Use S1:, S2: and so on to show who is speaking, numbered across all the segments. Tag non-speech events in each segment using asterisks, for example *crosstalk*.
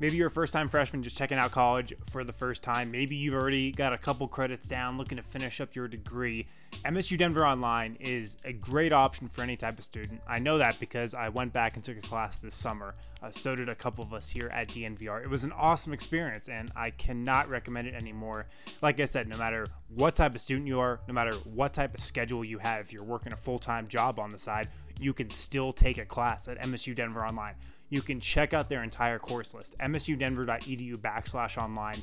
S1: Maybe you're a first time freshman just checking out college for the first time. Maybe you've already got a couple credits down looking to finish up your degree. MSU Denver Online is a great option for any type of student. I know that because I went back and took a class this summer. Uh, so did a couple of us here at DNVR. It was an awesome experience and I cannot recommend it anymore. Like I said, no matter what type of student you are, no matter what type of schedule you have, if you're working a full time job on the side, you can still take a class at MSU Denver Online. You can check out their entire course list msudenver.edu backslash online.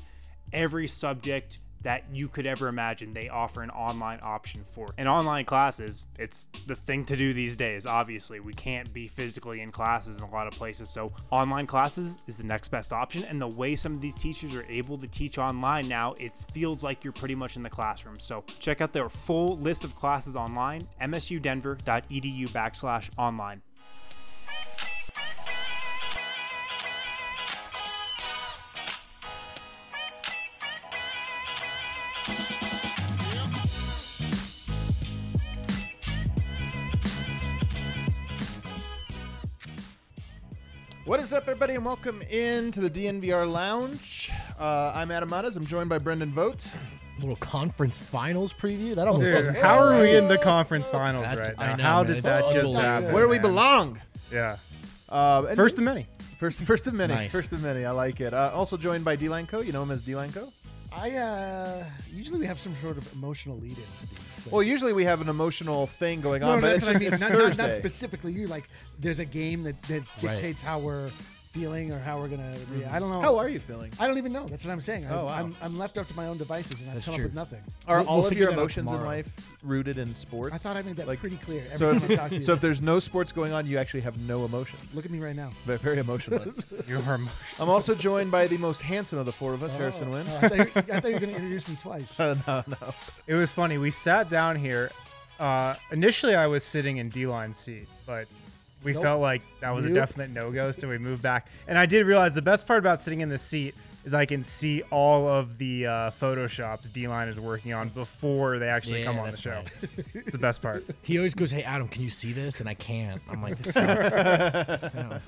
S1: Every subject that you could ever imagine they offer an online option for. And online classes it's the thing to do these days. Obviously we can't be physically in classes in a lot of places. So online classes is the next best option. And the way some of these teachers are able to teach online now it feels like you're pretty much in the classroom. So check out their full list of classes online msudenver.edu backslash online
S2: What is up, everybody, and welcome into the DNVR Lounge. Uh, I'm Adam Mares. I'm joined by Brendan Vogt.
S3: Little conference finals preview. That almost
S4: Dude,
S3: doesn't.
S4: how
S3: sound
S4: are
S3: right.
S4: we in the conference finals
S3: That's-
S4: right
S3: I
S4: now?
S3: know,
S4: how
S3: man.
S4: did that just happen?
S2: Where do we belong?
S4: Yeah,
S2: and-
S4: first of many.
S2: first, first of many.
S3: Nice.
S2: First of many. I like it. Uh, also joined by D Co. You know him as D Co.
S5: I uh usually we have some sort of emotional lead into these. So.
S2: Well, usually we have an emotional thing going
S5: no,
S2: on, but
S5: that's what I mean. Not, not, not specifically you. Like, there's a game that, that
S3: Right.
S5: dictates how we're feeling or how we're gonna. React. I don't know.
S2: How are you feeling?
S5: I don't even know. That's what I'm saying. I,
S2: Oh, wow.
S5: I'm, I'm left up to my own devices, and I've
S3: That's
S5: come
S3: true.
S5: up with nothing.
S2: Are
S3: We'll-
S2: all
S3: we'll
S2: of
S3: figure
S2: your
S3: that out
S2: emotions in
S3: tomorrow.
S2: life rooted in sports?
S5: I thought I made that
S2: Like-
S5: pretty clear every
S2: so
S5: time I
S2: if,
S5: talk to you.
S2: so if there's no sports going on, you actually have no emotions.
S5: Look at me right now.
S2: But very emotionless.
S4: You are emo-
S2: I'm also joined by the most handsome of the four of us, Harrison
S5: Oh,
S2: Wind.
S5: oh, I, thought you, I thought you were going to introduce me twice.
S2: Uh, *laughs* no, no.
S4: It was funny. We sat down here. Uh, initially, I was sitting in D-line seat, but we
S5: Nope.
S4: felt like that was a definite no-go, so we moved back. And I did realize the best part about sitting in the seat is I can see all of the uh, photoshops D-line is working on before they actually
S3: Yeah,
S4: come on the show.
S3: nice.
S4: It's the best part. *laughs*
S3: He always goes, "Hey Adam, can you see this?" And I can't. I'm like, "This *laughs* sucks." Yeah.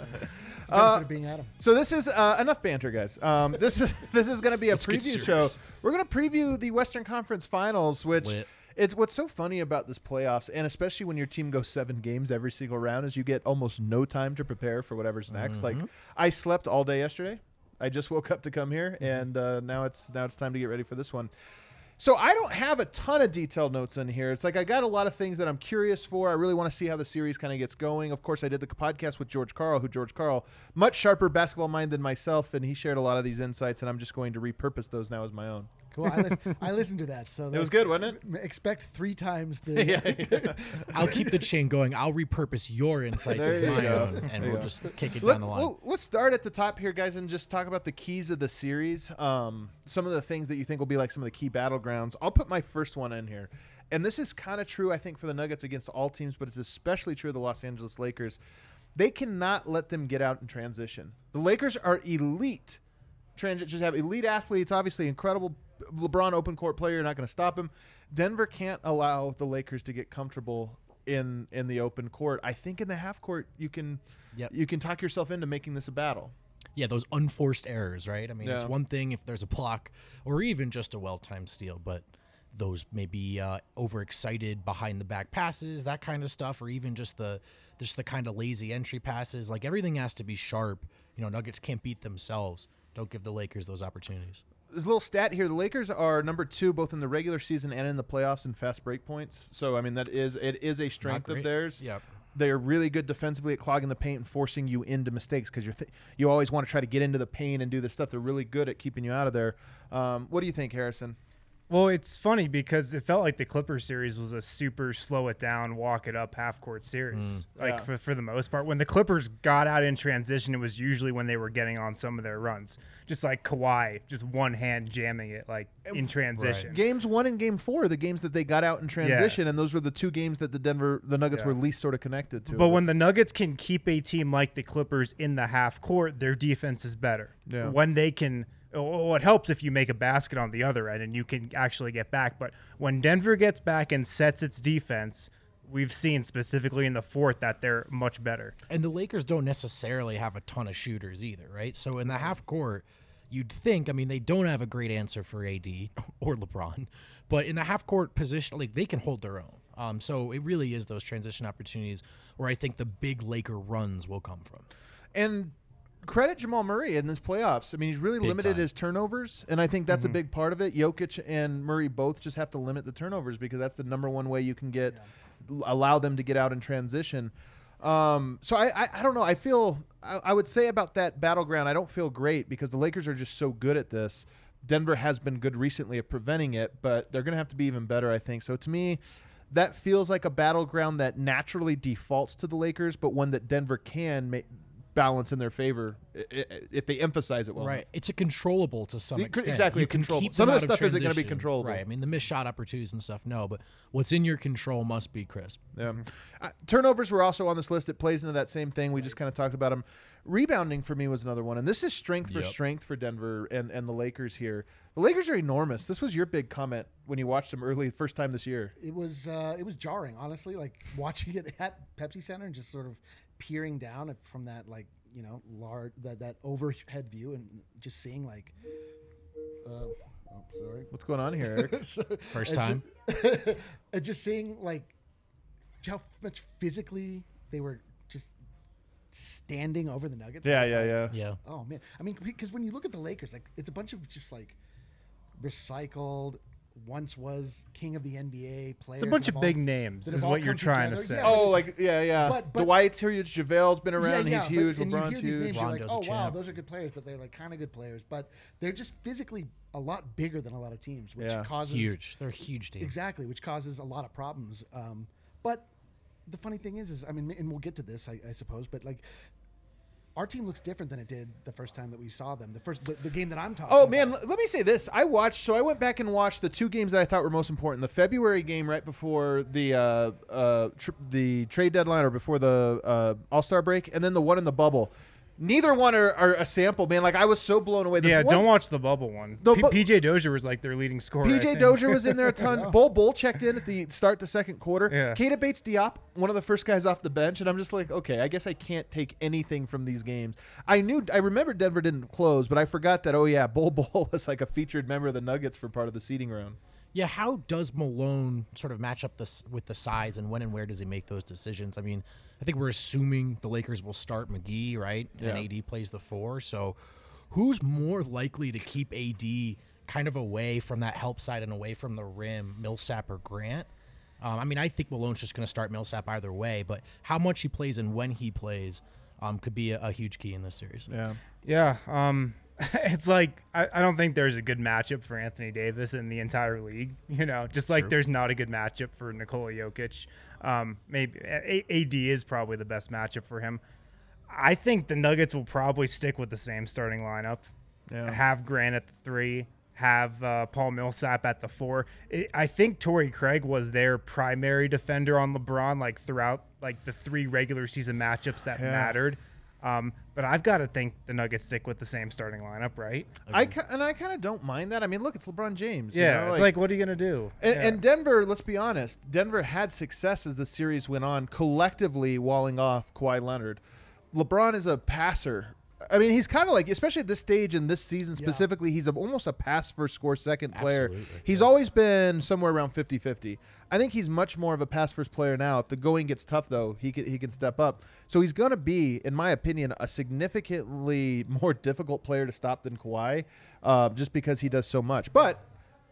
S5: It's the benefit of being Adam.
S2: So this is uh, enough banter, guys. Um, this is *laughs* this is going to be a
S3: Let's
S2: preview show. We're going to preview the Western Conference Finals, which
S3: Lit.
S2: It's what's so funny about this playoffs, and especially when your team goes seven games every single round, is you get almost no time to prepare for whatever's next. Like I slept all day yesterday. I just *laughs* woke up to come here, and uh, now it's now it's time to get ready for this one. So I don't have a ton of detailed notes in here. It's like I got a lot of things that I'm curious for. I really want to see how the series kind of gets going. Of course, I did the podcast with George Karl, who George Karl, much sharper basketball mind than myself, and he shared a lot of these insights, and I'm just going to repurpose those now as my own.
S5: Cool. I, lis- *laughs* I listened to that. So
S2: It was good, wasn't it?
S5: Expect three times the. *laughs*
S2: yeah. *laughs*
S3: I'll keep the chain going. I'll repurpose your insights as my
S2: go.
S3: own, and we'll just kick it
S2: Let,
S3: down the line.
S2: well, let's start at the top here, guys, and just talk about the keys of the series. Um, some of the things that you think will be like some of the key battlegrounds. I'll put my first one in here. And this is kind of true, I think, for the Nuggets against all teams, but it's especially true of the Los Angeles Lakers. They cannot let them get out in transition. The Lakers are elite. Transit just have elite athletes, obviously incredible LeBron open court player, you're not going to stop him. Denver can't allow the Lakers to get comfortable in in the open court. I think in the half court you can
S3: Yep.
S2: you can talk yourself into making this a battle.
S3: yeah, those unforced errors, right? I mean, it's one thing if there's a block or even just a well-timed steal, but those maybe uh, overexcited behind the back passes, that kind of stuff, or even just the just the kind of lazy entry passes. Like everything has to be sharp. You know, Nuggets can't beat themselves. Don't give the Lakers those opportunities.
S2: There's a little stat here. The Lakers are number two both in the regular season and in the playoffs in fast break points. So I mean that is it is a strength of theirs.
S3: Yep.
S2: They're really good defensively at clogging the paint and forcing you into mistakes because you're th- you always want to try to get into the paint and do this stuff. They're really good at keeping you out of there. Um, what do you think, Harrison?
S4: Well, it's funny because it felt like the Clippers series was a super slow it down, walk it up half court series. Mm. Like
S2: Yeah.
S4: for, for the most part. When the Clippers got out in transition, it was usually when they were getting on some of their runs. Just like Kawhi, just one hand jamming it like in transition.
S2: Games one and game four, are the games that they got out in transition, and those were the two games that the Denver the Nuggets
S4: Yeah.
S2: were least sort of connected to.
S4: But when the Nuggets can keep a team like the Clippers in the half court, their defense is better.
S2: Yeah.
S4: When they can, well, it helps if you make a basket on the other end and you can actually get back. But when Denver gets back and sets its defense, we've seen specifically in the fourth that they're much better.
S3: And the Lakers don't necessarily have a ton of shooters either, right? So in the half court, you'd think, I mean, they don't have a great answer for AD *laughs* or LeBron, but in the half court position, like they can hold their own. Um, so it really is those transition opportunities where I think the big Laker runs will come from.
S2: And credit Jamal Murray in this playoffs. I mean, he's really
S3: Big
S2: limited
S3: time.
S2: his turnovers, and I think that's a big part of it. Jokic and Murray both just have to limit the turnovers because that's the number one way you can get allow them to get out in transition. Um, so I, I, I don't know. I feel I, I would say about that battleground. I don't feel great because the Lakers are just so good at this. Denver has been good recently at preventing it, but they're going to have to be even better. I think so. To me, that feels like a battleground that naturally defaults to the Lakers, but one that Denver can ma- balance in their favor i- i- if they emphasize it well.
S3: right.
S2: enough.
S3: It's a controllable to some extent.
S2: exactly,
S3: You can
S2: controllable.
S3: keep
S2: Some
S3: them
S2: of the
S3: out
S2: stuff isn't gonna be
S3: transition.
S2: controllable.
S3: Right. I mean, the missed shot opportunities and stuff, no, but what's in your control must be crisp.
S2: Yeah. Uh, turnovers were also on this list. It plays into that same thing. We just kind of talked about them. Rebounding for me was another one, and this is strength for
S3: Yep.
S2: strength for Denver and, and the Lakers here. The Lakers are enormous. This was your big comment when you watched them early, first time this year.
S5: It was uh, it was jarring, honestly. Like *laughs* watching it at Pepsi Center and just sort of peering down from that like you know large that that overhead view and just seeing like. Uh, oh, sorry.
S2: What's going on here, Eric? *laughs*
S5: So-
S3: First time.
S5: ju- *laughs* and just seeing like how much physically they were just standing over the Nuggets.
S2: Yeah, yeah,
S5: like,
S2: yeah.
S3: Yeah.
S5: Oh man, I mean, because when you look at the Lakers, like it's a bunch of just like recycled. Once was king of the NBA players.
S4: It's a bunch of
S5: have
S4: big names,
S5: that
S4: is
S5: have
S4: what you're
S5: come
S4: trying to say.
S5: Yeah,
S2: Oh, like yeah, yeah.
S5: but- but-
S2: Dwight's huge. JaVale's been around.
S5: yeah,
S2: He's huge.
S5: But, and you hear these
S2: huge.
S5: names, you're like,
S3: Rondo's a
S5: oh wow, those are good players, but they're like kind of good players. But they're just physically a lot bigger than a lot of teams, which
S2: Yeah.
S5: causes
S3: Huge. They're a huge team.
S5: exactly, which causes a lot of problems. Um, but the funny thing is, is I mean, and we'll get to this, I, I suppose, but like. Our team looks different than it did the first time that we saw them. The first, the, the game that I'm talking.
S2: Oh
S5: about.
S2: man, let me say this. I watched. So I went back and watched the two games that I thought were most important. The February game right before the uh, uh, tr- the trade deadline or before the uh, All Star break, and then the one in the bubble. Neither one are, are a sample, man. Like I was so blown away. The
S4: yeah,
S2: one-
S4: don't watch the bubble one.
S2: The
S4: P- PJ Dozier was like their leading scorer.
S2: PJ. Dozier was in there a *laughs* ton. Bol Bol checked in at the start the second quarter.
S4: Yeah.
S2: Keita Bates-Diop, one of the first guys off the bench, and I'm just like, okay, I guess I can't take anything from these games. I knew I remember Denver didn't close, but I forgot that oh yeah, Bol Bol *laughs* was like a featured member of the Nuggets for part of the seeding round.
S3: Yeah, how does Malone sort of match up this with the size, and when and where does he make those decisions? I mean, I think we're assuming the Lakers will start McGee, right? And AD plays the four. So, who's more likely to keep AD kind of away from that help side and away from the rim, Millsap or Grant? Um, I mean, I think Malone's just going to start Millsap either way, but how much he plays and when he plays um, could be a, a huge key in this series.
S2: Yeah.
S4: Yeah, um, *laughs* it's like I, I don't think there's a good matchup for Anthony Davis in the entire league. You know, just like there's not a good matchup for Nikola Jokic. Um, maybe a- AD is probably the best matchup for him. I think the Nuggets will probably stick with the same starting lineup.
S2: Yeah.
S4: Have Grant at the three. Have uh, Paul Millsap at the four. I I think Torrey Craig was their primary defender on LeBron, like throughout like the three regular season matchups that
S2: Yeah.
S4: mattered. Um, but I've got to think the Nuggets stick with the same starting lineup, right?
S2: I ki- and I kind of don't mind that. I mean, look, it's LeBron James. you
S4: Yeah,
S2: know,
S4: it's like, what are you gonna do?
S2: And,
S4: Yeah.
S2: and Denver, let's be honest, Denver had success as the series went on, collectively walling off Kawhi Leonard. LeBron is a passer. I mean, he's kind of like, especially at this stage in this season specifically, he's a, almost a pass first score second player.
S3: Absolutely,
S2: He's always been somewhere around 50 50. I think he's much more of a pass first player now. If the going gets tough, though, he can, he can step up. So he's going to be, in my opinion, a significantly *laughs* more difficult player to stop than Kawhi uh, just because he does so much. But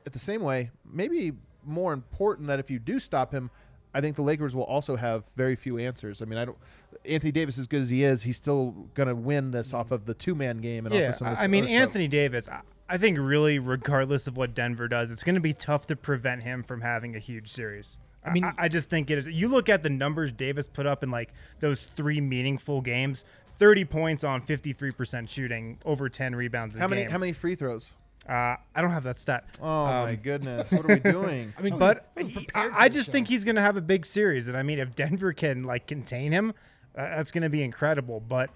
S2: at the same way, maybe more important that if you do stop him, I think the Lakers will also have very few answers. I mean, I don't. Anthony Davis, as good as he is, he's still going to win this off of the two man game and off
S4: yeah,
S2: of some of this
S4: I I mean
S2: other stuff.
S4: Anthony Davis. I, I think really, regardless of what Denver does, it's going to be tough to prevent him from having a huge series. I
S3: mean-
S4: mean, I, I just think it is. You look at the numbers Davis put up in like those three meaningful games: thirty points on fifty-three percent shooting, over ten rebounds. A
S2: How many
S4: game.
S2: how many free throws?
S4: Uh, I don't have that stat.
S2: Oh my
S4: Um,
S2: goodness! What are we *laughs* doing?
S3: I mean,
S4: But he- I, I just
S5: show.
S4: think he's going to have a big series, and I mean, if Denver can like contain him, uh, that's going to be incredible. But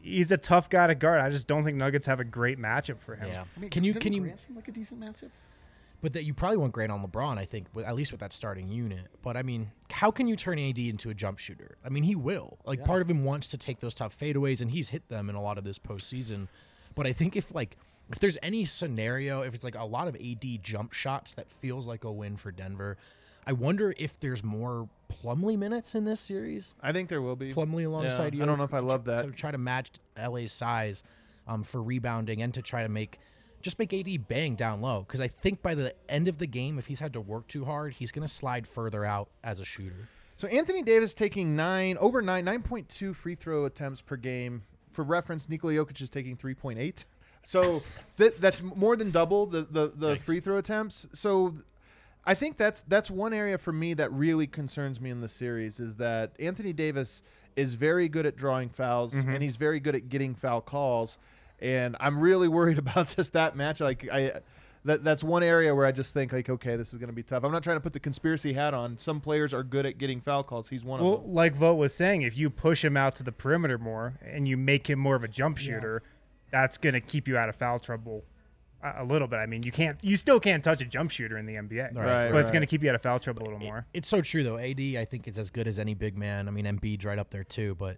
S4: he's a tough guy to guard. I just don't think Nuggets have a great matchup for him.
S3: yeah.
S5: I mean,
S3: can you
S5: doesn't
S3: can you
S5: Grant seem like a decent matchup?
S3: but that you probably won't Grant on LeBron. I think, with, at least with that starting unit. But I mean, how can you turn AD into a jump shooter? I mean, he will. Like part of him wants to take those tough fadeaways, and he's hit them in a lot of this postseason. But I think if like if there's any scenario, if it's like a lot of AD jump shots that feels like a win for Denver, I wonder if there's more Plumlee minutes in this series.
S2: I think there will be.
S3: Plumlee alongside
S2: Yeah,
S3: you.
S2: I don't know if I love that.
S3: To try to match LA's size um, for rebounding and to try to make just make AD bang down low because I think by the end of the game, if he's had to work too hard, he's going to slide further out as a shooter.
S2: So Anthony Davis taking nine over nine nine point two free throw attempts per game. For reference, Nikola Jokic is taking three point eight. So th- that's more than double the the, the free throw attempts. So I think that's that's one area for me that really concerns me in the series is that Anthony Davis is very good at drawing fouls mm-hmm. and he's very good at getting foul calls. And I'm really worried *laughs* about just that match. Like I that that's one area where I just think like, okay, this is going to be tough. I'm not trying to put the conspiracy hat on. Some players are good at getting foul calls. He's one
S4: Well,
S2: of them.
S4: Well, like Vogt was saying, if you push him out to the perimeter more and you make him more of a jump
S5: Yeah.
S4: shooter, that's going to keep you out of foul trouble a, a little bit. I mean, you can't, you still can't touch a jump shooter in the NBA,
S3: Right,
S4: but it's going to keep you out of foul trouble a little more.
S3: It's so true though. AD, I think is as good as any big man. I mean, Embiid's right up there too, but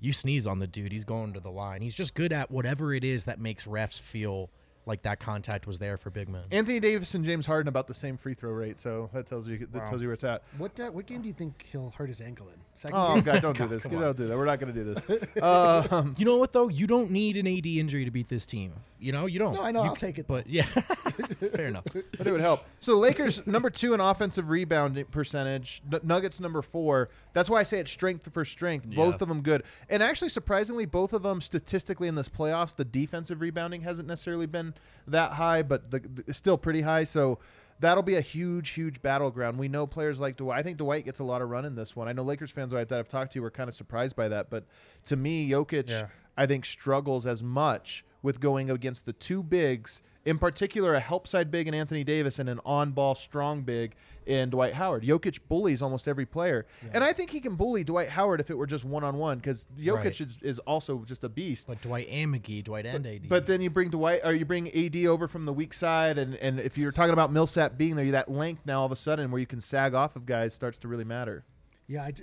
S3: you sneeze on the dude, he's going to the line. He's just good at whatever it is that makes refs feel like that contact was there for big men.
S2: Anthony Davis and James Harden about the same free throw rate, so that tells you that
S4: Wow.
S2: tells you where it's at.
S5: What uh, what game do you think he'll hurt his ankle in? Second
S2: Oh
S5: game?
S2: God, don't *laughs* do this. Don't do that. We're not going to do this. *laughs* Um,
S3: You know what though? You don't need an AD injury to beat this team. You know, you don't.
S5: No, I know.
S3: You
S5: I'll
S3: c-
S5: take it.
S3: But yeah, *laughs* fair enough.
S2: but it would help. So the Lakers number two in offensive rebound percentage. N- Nuggets number four. That's why I say it's strength for strength. Both
S3: Yeah.
S2: of them good, and actually surprisingly, both of them statistically in this playoffs, the defensive rebounding hasn't necessarily been that high, but the, the it's still pretty high. So. That'll be a huge, huge battleground. We know players like Dwight. I think Dwight gets a lot of run in this one. I know Lakers fans that I've talked to were kind of surprised by that, but to me, Jokic,
S4: Yeah.
S2: I think struggles as much with going against the two bigs, in particular a help side big in Anthony Davis and an on ball strong big in Dwight Howard. Jokic bullies almost every player. And I think he can bully Dwight Howard if it were just one on one because Jokic
S3: Right.
S2: is, is also just a beast.
S3: But Dwight and McGee, Dwight and AD.
S2: But then you bring Dwight, or you bring AD over from the weak side, and, and if you're talking about Millsap being there, that length now all of a sudden where you can sag off of guys starts to really matter.
S5: Yeah, I d-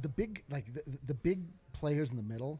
S5: the big like the, the big players in the middle.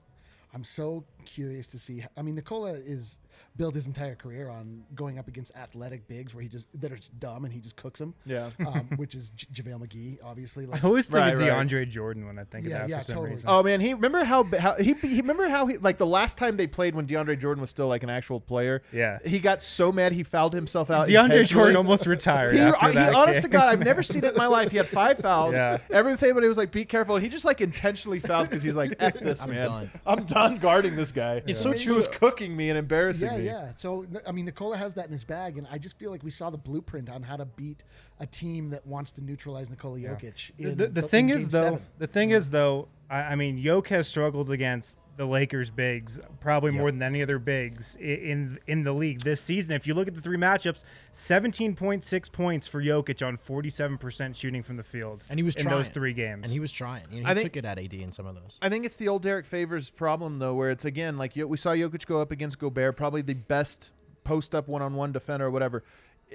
S5: I'm so curious to see. I mean, Nikola is built his entire career on going up against athletic bigs where he just that are just dumb and he just cooks them.
S2: Yeah.
S5: um, *laughs* which is J- JaVale McGee, obviously.
S4: I always think
S2: Right,
S4: of
S2: right.
S4: DeAndre Jordan when I think
S5: Yeah,
S4: of that
S5: yeah,
S4: for some
S5: totally.
S4: reason.
S2: Oh man, he remember how how he, he remember how he like the last time they played when DeAndre Jordan was still like an actual player.
S4: Yeah.
S2: he got so mad he fouled himself out.
S4: DeAndre. Jordan almost *laughs* retired
S2: He,
S4: after
S2: he-
S4: that.
S2: honest to. God, I've never seen it in my life. He had five *laughs* fouls.
S4: Yeah.
S2: Everything, but he was like, "Be careful." He just like intentionally fouled because he's like, "F this,
S3: I'm
S2: man.
S3: done."
S2: I'm done guarding this guy."
S3: It's so
S2: He
S3: true.
S2: was cooking me and embarrassing
S5: yeah,
S2: me.
S5: yeah. So I mean, Nikola has that in his bag, and I just feel like we saw the blueprint on how to beat a team that wants to neutralize Nikola Jokic.
S4: The,
S5: In
S4: the, the
S5: in
S4: thing
S5: game
S4: is though,
S5: seven.
S4: the thing is though, I, I mean, Yoke has struggled against the Lakers bigs probably more than any other bigs in in the league this season. If you look at the three matchups, seventeen point six points for Jokic on forty seven percent shooting from the field,
S3: and he was
S4: in
S3: trying.
S4: those three games.
S3: And he was trying. You know, he
S2: I think-
S3: took it at AD in some of those.
S2: I think it's the old Derrick Favors problem though, where it's again like we saw Jokic go up against Gobert, probably the best post up one on one defender or whatever.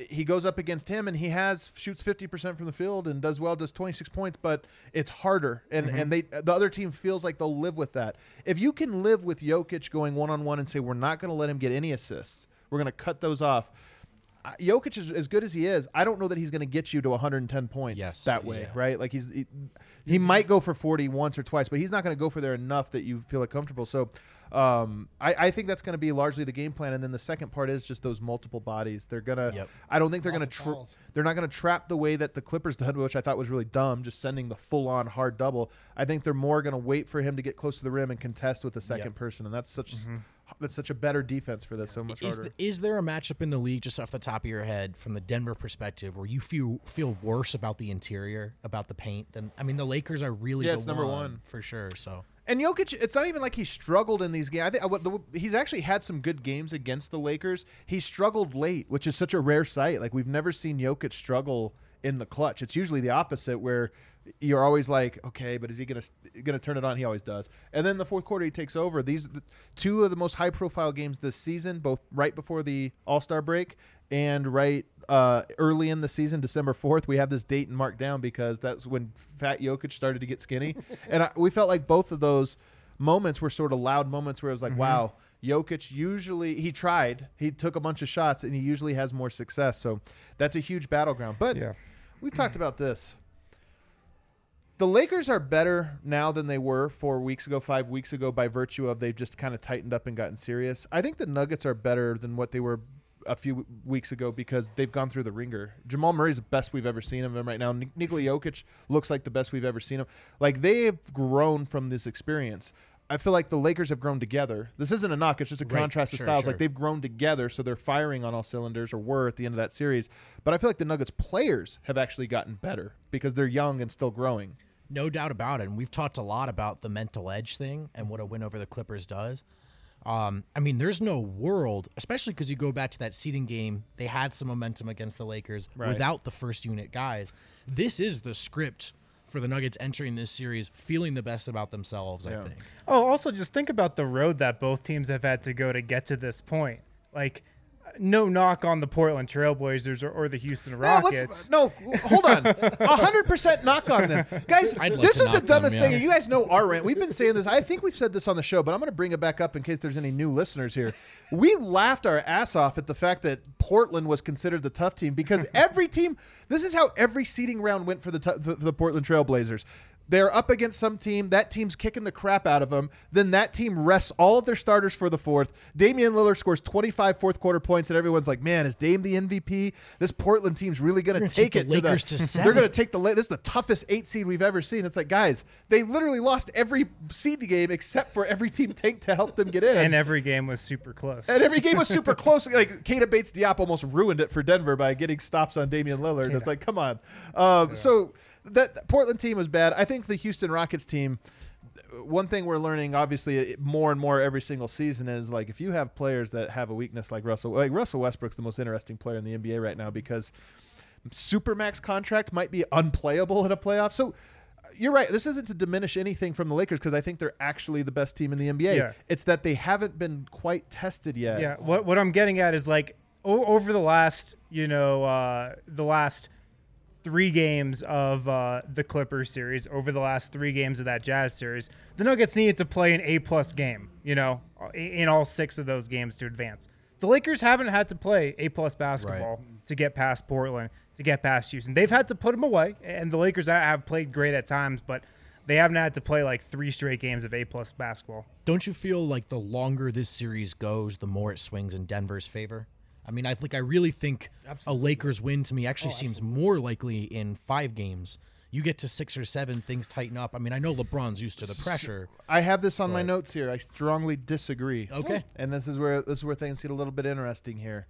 S2: He goes up against him and he has shoots fifty percent from the field and does well, does twenty six points, but it's harder and mm-hmm. and they the other team feels like they'll live with that. If you can live with Jokic going one on one and say we're not going to let him get any assists, we're going to cut those off. Jokic is as good as he is. I don't know that he's going to get you to 110 points
S3: Yes,
S2: that way,
S3: yeah.
S2: right? Like he's he, he might go for 40 once or twice, but he's not going to go for there enough that you feel like comfortable. So um, I, I think that's going to be largely the game plan, and then the second part is just those multiple bodies. They're gonna.
S3: Yep.
S2: I don't think they're going to.
S5: Lots
S2: Tra- they're not going to trap the way that the Clippers did, which I thought was really dumb, just sending the full-on hard double. I think they're more going to wait for him to get close to the rim and contest with the second
S3: Yep.
S2: person, and that's such
S4: Mm-hmm.
S2: that's such a better defense for that. So much
S3: Is,
S2: harder.
S3: th- is there a matchup in the league just off the top of your head from the Denver perspective where you feel feel worse about the interior, about the paint than I mean the Lakers are really
S2: Yeah,
S3: the
S2: it's number one.
S3: for sure. So
S2: And Jokic, it's not even like he struggled in these games. I think uh, I- the, he's actually had some good games against the Lakers. He struggled late, which is such a rare sight. Like we've never seen Jokic struggle in the clutch. It's usually the opposite, where you're always like, okay, but is he gonna gonna turn it on? He always does. And then the fourth quarter, he takes over. These the, two of the most high profile games this season, both right before the All Star break and right uh, early in the season, December fourth. We have this date and marked down because that's when Fat Jokic started to get skinny, *laughs* and I, we felt like both of those moments were sort of loud moments where it was like, wow, Jokic usually he tried, he took a bunch of shots, and he usually has more success. So that's a huge battleground. But
S4: Yeah.
S2: we talked about this. The Lakers are better now than they were four weeks ago, five weeks ago, by virtue of they've just kind of tightened up and gotten serious. I think the Nuggets are better than what they were a few weeks ago because they've gone through the ringer. Jamal Murray's the best we've ever seen of him right now. Nik- Nikola Jokic looks like the best we've ever seen him. Like they have grown from this experience. I feel like the Lakers have grown together. This isn't a knock; it's just a
S3: Right,
S2: contrast of styles.
S3: sure.
S2: Like they've grown together, so they're firing on all cylinders, or were at the end of that series. But I feel like the Nuggets players have actually gotten better because they're young and still growing.
S3: No doubt about it. And we've talked a lot about the mental edge thing and what a win over the Clippers does. Um, I mean, there's no world, especially because you go back to that seeding game, they had some momentum against the Lakers
S4: Right.
S3: without the first unit guys. This is the script for the Nuggets entering this series, feeling the best about themselves, I think.
S4: Oh, also just think about the road that both teams have had to go to get to this point. Like, no knock on the Portland Trailblazers or, or the Houston Rockets.
S2: let's, no, hold on. *laughs* hundred percent knock on them, guys.
S3: Like
S2: this is the
S3: knock them,
S2: dumbest
S3: yeah.
S2: thing. You guys know our rant. We've been saying this. I think we've said this on the show, but I'm going to bring it back up in case there's any new listeners here. We laughed our ass off at the fact that Portland was considered the tough team because *laughs* every team. This is how every seeding round went for the t- for the Portland Trailblazers. They're up against some team. That team's kicking the crap out of them. Then that team rests all of their starters for the fourth. Damian Lillard scores 25 fourth quarter points, and everyone's like, "Man, is Dame the MVP? This Portland team's really going to
S3: gonna
S2: take
S3: take
S2: it
S3: the
S2: to the.
S3: Lakers to *laughs*
S2: they're going to take the. La- This is the toughest eight seed we've ever seen. It's like, guys, they literally lost every seed game except for every team tanked to help them get in.
S4: and every game was super close.
S2: And every game was super *laughs* close. Like Keita Bates-Diop almost ruined it for Denver by getting stops on Damian Lillard. It's like, come on. Um, So that Portland team was bad. I think the Houston Rockets team. One thing we're learning, obviously, more and more every single season is like if you have players that have a weakness like Russell, like Russell Westbrook's the most interesting player in the NBA right now because supermax contract might be unplayable in a playoff. So you're right. This isn't to diminish anything from the Lakers because I think they're actually the best team in the NBA.
S4: Yeah.
S2: It's that they haven't been quite tested yet.
S4: Yeah, what what I'm getting at is like o- over the last, you know, uh, the last three games of uh, the Clippers series, over the last three games of that Jazz series, the Nuggets needed to play an A plus game, you know, in all six of those games to advance. The Lakers haven't had to play A plus basketball to get past Portland, to get past Houston. They've had to put them away, and the Lakers have played great at times, but they haven't had to play like three straight games of A plus basketball.
S3: Don't you feel like the longer this series goes, the more it swings in Denver's favor? I mean, I think I really think a Lakers win to me actually oh, seems more likely in five games. You get to six or seven, things tighten up. I mean, I know LeBron's used to the pressure.
S2: I have this on my notes here. I strongly disagree.
S3: Okay.
S2: And this is where this is where things get a little bit interesting here.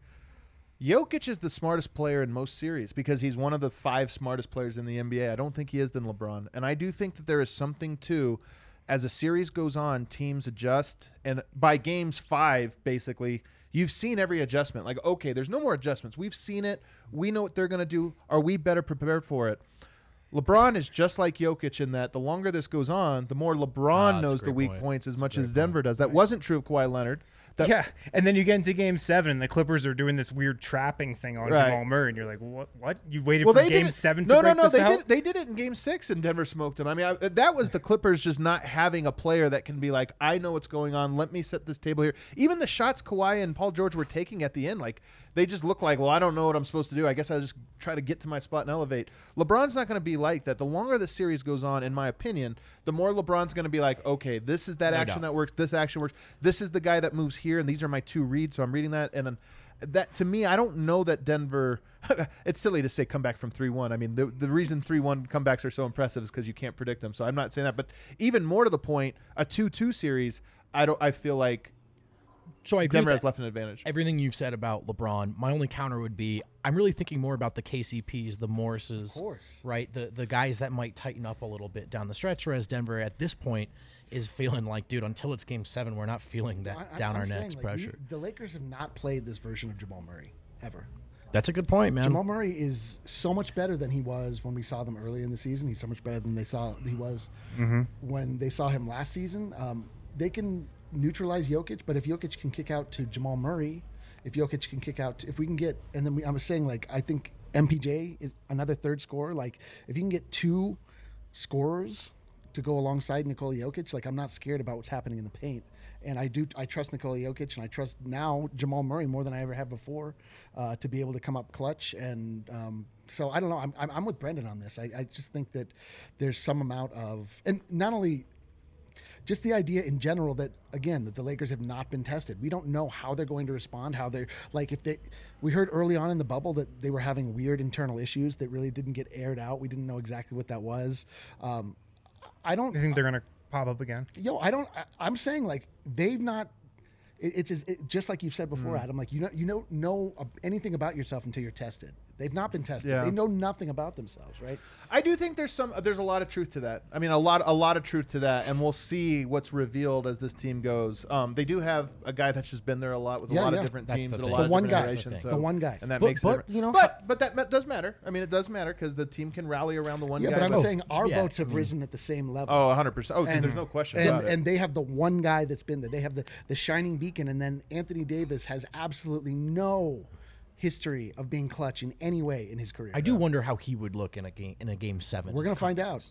S2: Jokic is the smartest player in most series because he's one of the five smartest players in the NBA. I don't think he is than LeBron. And I do think that there is something to as a series goes on, teams adjust and by games 5 basically You've seen every adjustment. Like, okay, there's no more adjustments. We've seen it. We know what they're going to do. Are we better prepared for it? LeBron is just like Jokic in that the longer this goes on, the more
S3: Ah,
S2: LeBron
S3: that's a
S2: knows the weak
S3: point.
S2: points as
S3: That's
S2: much as Denver does. That wasn't true of Kawhi Leonard. That,
S4: yeah, and then you get into Game Seven, and the Clippers are doing this weird trapping thing on
S2: Right.
S4: Jamal Murray, and you're like, "What? What? You waited
S2: Well,
S4: for Game
S2: did
S4: Seven to
S2: no,
S4: break
S2: no, no.
S4: this
S2: They
S4: out?"
S2: did. They did it in Game Six, and Denver smoked them. I mean, I, that was the Clippers just not having a player that can be like, I know what's going on. Let me set this table here. Even the shots Kawhi and Paul George were taking at the end, like they just look like, well, I don't know what I'm supposed to do. I guess I'll just try to get to my spot and elevate. LeBron's not going to be like that. The longer the series goes on, in my opinion, the more LeBron's going to be like, okay, this is that
S3: No
S2: action
S3: doubt.
S2: that works. This action works. This is the guy that moves here, and these are my two reads. So I'm reading that, and then that to me, I don't know that Denver. *laughs* it's silly to say come back from three one. I mean, the the reason three one comebacks are so impressive is because you can't predict them. So I'm not saying that, but even more to the point, a two two series, I don't. I feel like
S3: So I agree
S2: Denver has left an advantage.
S3: everything you've said about LeBron. My only counter would be I'm really thinking more about the KCPs, the Morrises,
S5: Of course.
S3: right? The the guys that might tighten up a little bit down the stretch, whereas Denver at this point is feeling like, dude, until it's Game Seven, we're not feeling that
S5: I- I-
S3: down
S5: I'm
S3: our
S5: saying,
S3: necks
S5: like, we-
S3: pressure.
S5: the Lakers have not played this version of Jamal Murray ever.
S3: That's a good point, man.
S5: Jamal Murray is so much better than he was when we saw them early in the season. He's so much better than they saw he was when they saw him last season. Um, they can neutralize Jokic, but if Jokic can kick out to Jamal Murray if Jokic can kick out, if we can get, and then we, I was saying like I think MPJ is another third scorer. Like if you can get two scorers to go alongside Nikola Jokic, like I'm not scared about what's happening in the paint. And I do, I trust Nikola Jokic, and I trust now Jamal Murray more than I ever have before uh, to be able to come up clutch. And um, so I don't know. I'm, I'm, I'm with Brendan on this. I, I just think that there's some amount of, and not only just the idea in general that again that the Lakers have not been tested. We don't know how they're going to respond. How they're like if they. We heard early on in the bubble that they were having weird internal issues that really didn't get aired out. We didn't know exactly what that was. Um, I don't.
S4: You think they're gonna pop up again?
S5: Yo, I don't. I, I'm saying like they've not. It, it's it, just like you've said before, Adam. Like you know, you don't know anything about yourself until you're tested. They've not been tested.
S2: Yeah.
S5: They know nothing about themselves, right?
S2: I do think there's some there's a lot of truth to that. I mean, a lot a lot of truth to that, and we'll see what's revealed as this team goes. Um, they do have a guy that's just been there a lot with a lot
S5: yeah.
S2: of different
S3: That's
S2: teams
S3: the
S2: and a
S3: thing.
S2: lot
S5: The
S2: of
S5: one guy.
S3: the
S2: so-
S5: The one guy.
S2: and that
S3: But-
S2: makes
S3: but, you know,
S2: but but that ma- does matter. I mean, it does matter because the team can rally around the one
S5: Yeah,
S2: guy.
S5: but I'm
S2: but-
S5: saying our
S3: yeah,
S5: boats have
S3: I mean-
S5: risen at the same level.
S2: oh, 100 percent. Oh, dude, there's no question
S5: and,
S2: about it.
S5: and they have the one guy that's been there. They have the, the shining beacon, and then Anthony Davis has absolutely no history of being clutch in any way in his career.
S3: I do wonder how he would look in a game in a game seven.
S5: We're gonna find out.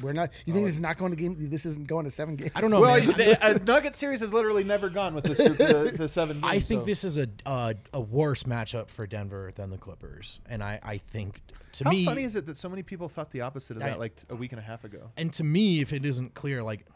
S5: We're not. You think this is not going to game? This isn't going to seven games.
S3: I don't know.
S2: well,
S3: man.
S2: the, a Nugget series has literally never gone with this group to, to seven. *laughs* Games,
S3: I think
S2: so.
S3: this is a uh, a worse matchup for Denver than the Clippers, and I, I think to me
S2: How
S3: me,
S2: funny is it that so many people thought the opposite of
S3: I-
S2: that like a week and a half ago?
S3: and to me, if it isn't clear, like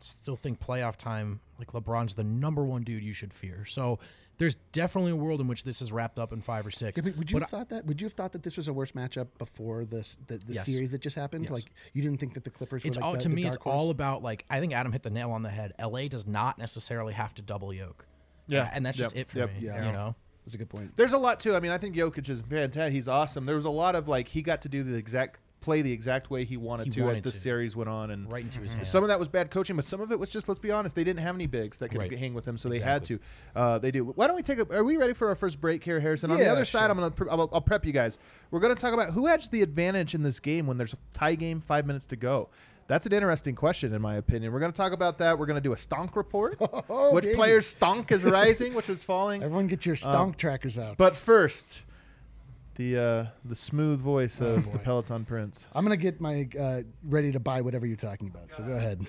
S3: still think playoff time, like LeBron's the number one dude you should fear. So there's definitely a world in which this is wrapped up in five or six.
S5: Yeah, but would you
S3: But
S5: have thought that? Would you have thought that this was a worse matchup before this the, the
S3: Yes.
S5: series that just happened?
S3: Yes.
S5: Like you didn't think that the Clippers
S3: it's
S5: were like
S3: all
S5: the,
S3: to
S5: the
S3: me. It's
S5: horse?
S3: all about like I think Adam hit the nail on the head. LA does not necessarily have to double yoke.
S2: Yeah.
S3: and that's just it for
S2: Yep.
S3: me.
S5: Yeah.
S3: You know,
S5: That's a good point.
S2: There's a lot too. I mean, I think Jokic is fantastic. He's awesome. There was a lot of like he got to do the exact play the exact way he wanted
S3: He
S2: to as
S3: wanted
S2: the
S3: to.
S2: series went on, and
S3: right into his hands.
S2: some of that was bad coaching, but some of it was just let's be honest, they didn't have any bigs that could
S3: Right.
S2: hang with him, so they had to. Uh, they do. Why don't we take a? Are we ready for our first break here, Harrison? On the
S4: Yeah,
S2: other side. I'm gonna pre- I'll, I'll prep you guys. We're gonna talk about who has the advantage in this game when there's a tie game, five minutes to go. That's an interesting question, in my opinion. We're going to talk about that. We're going to do a stonk report. *laughs*
S5: Oh,
S2: which
S5: baby.
S2: players' stonk is rising, which is falling. *laughs*
S5: Everyone, get your stonk trackers out.
S2: Um, But first, the uh, the smooth voice
S5: Oh,
S2: of the Peloton Prince.
S5: I'm gonna get my uh, ready to buy whatever you're talking about. So go ahead.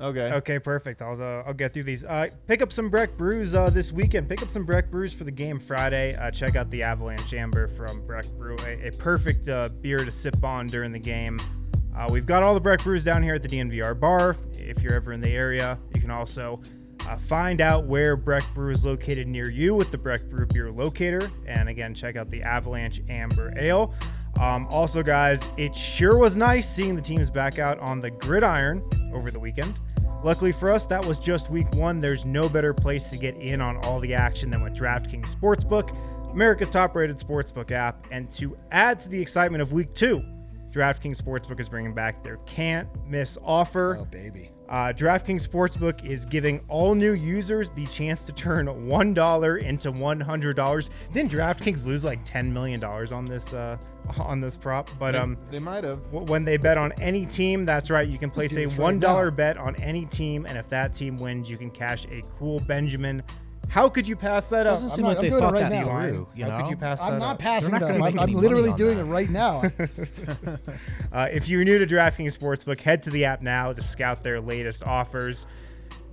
S2: Okay.
S4: Okay, perfect. I'll uh, I'll get through these. Uh, pick up some Breck Brews uh, this weekend. Pick up some Breck Brews for the game Friday. Uh, check out the Avalanche Amber from Breck Brew, a, a perfect uh, beer to sip on during the game. Uh, we've got all the Breck Brews down here at the DNVR bar. If you're ever in the area, you can also uh, find out where Breck Brew is located near you with the Breck Brew beer locator. And again, check out the Avalanche Amber Ale. Um, also, guys, it sure was nice seeing the teams back out on the gridiron over the weekend. Luckily for us, that was just week one. There's no better place to get in on all the action than with DraftKings Sportsbook, America's top rated sportsbook app. And to add to the excitement of week two, DraftKings Sportsbook is bringing back their can't miss offer.
S5: Oh baby.
S4: Uh, DraftKings Sportsbook is giving all new users the chance to turn $1 into $100. Didn't DraftKings lose like $10 million on this uh, *laughs* on this prop? But um,
S2: They might have.
S4: when they bet on any team, that's right. You can place a one
S5: right
S4: dollar
S5: now.
S4: bet on any team, and if that team wins, you can cash a cool Benjamin. How could you pass that up?
S3: Doesn't seem
S5: not-
S3: like
S5: I'm
S3: they
S5: doing it
S3: thought
S5: right
S3: that
S5: now.
S3: through. You
S4: How
S3: know,
S4: could you pass
S5: I'm
S4: that
S5: not
S4: up?
S5: passing
S3: not
S5: them.
S3: gonna
S5: I'm,
S3: make
S5: I'm
S3: any
S5: literally
S3: on
S5: doing
S3: that.
S5: it right now. *laughs*
S4: Uh, if you're new to DraftKings Sportsbook, head to the app now to scout their latest offers.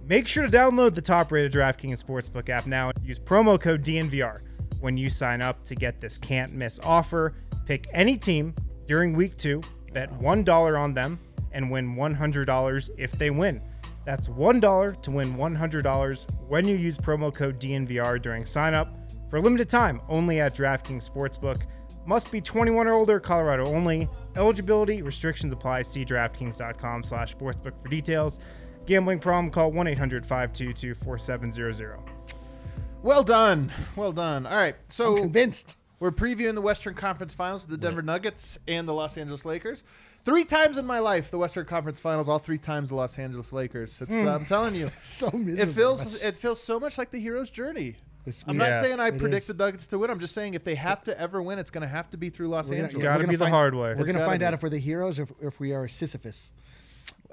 S4: Make sure to download the top rated DraftKings Sportsbook app now and use promo code DNVR when you sign up to get this can't miss offer. Pick any team during week two, bet $1 on them, and win $100 if they win. That's $1 to win $100 when you use promo code DNVR during sign up for a limited time only at DraftKings Sportsbook. Must be 21 or older, Colorado only. Eligibility restrictions apply. See DraftKings.com slash sportsbook for details. Gambling problem, call 1-800-522-4700.
S2: Well done. Well done. All right. So
S5: I'm convinced.
S2: We're previewing the Western Conference Finals with the Denver Nuggets and the Los Angeles Lakers. Three times in my life, the Western Conference Finals. All three times the Los Angeles Lakers. It's, uh, I'm telling you, *laughs*
S5: So miserable.
S2: it feels
S5: That's-
S2: it feels so much like the hero's journey.
S5: it's
S2: I'm
S5: weird.
S2: not
S4: Yeah,
S2: saying I
S5: it
S2: predict
S5: is.
S2: the Nuggets to win. I'm just saying if they have to ever win, it's going to have to be through Los
S5: We're gonna-
S2: Angeles.
S4: gotta
S5: we're
S4: be
S5: gonna
S4: the
S5: find-
S4: hard way.
S5: We're gonna
S2: gotta
S5: find
S2: be.
S5: out if we're the heroes or if, if we are Sisyphus.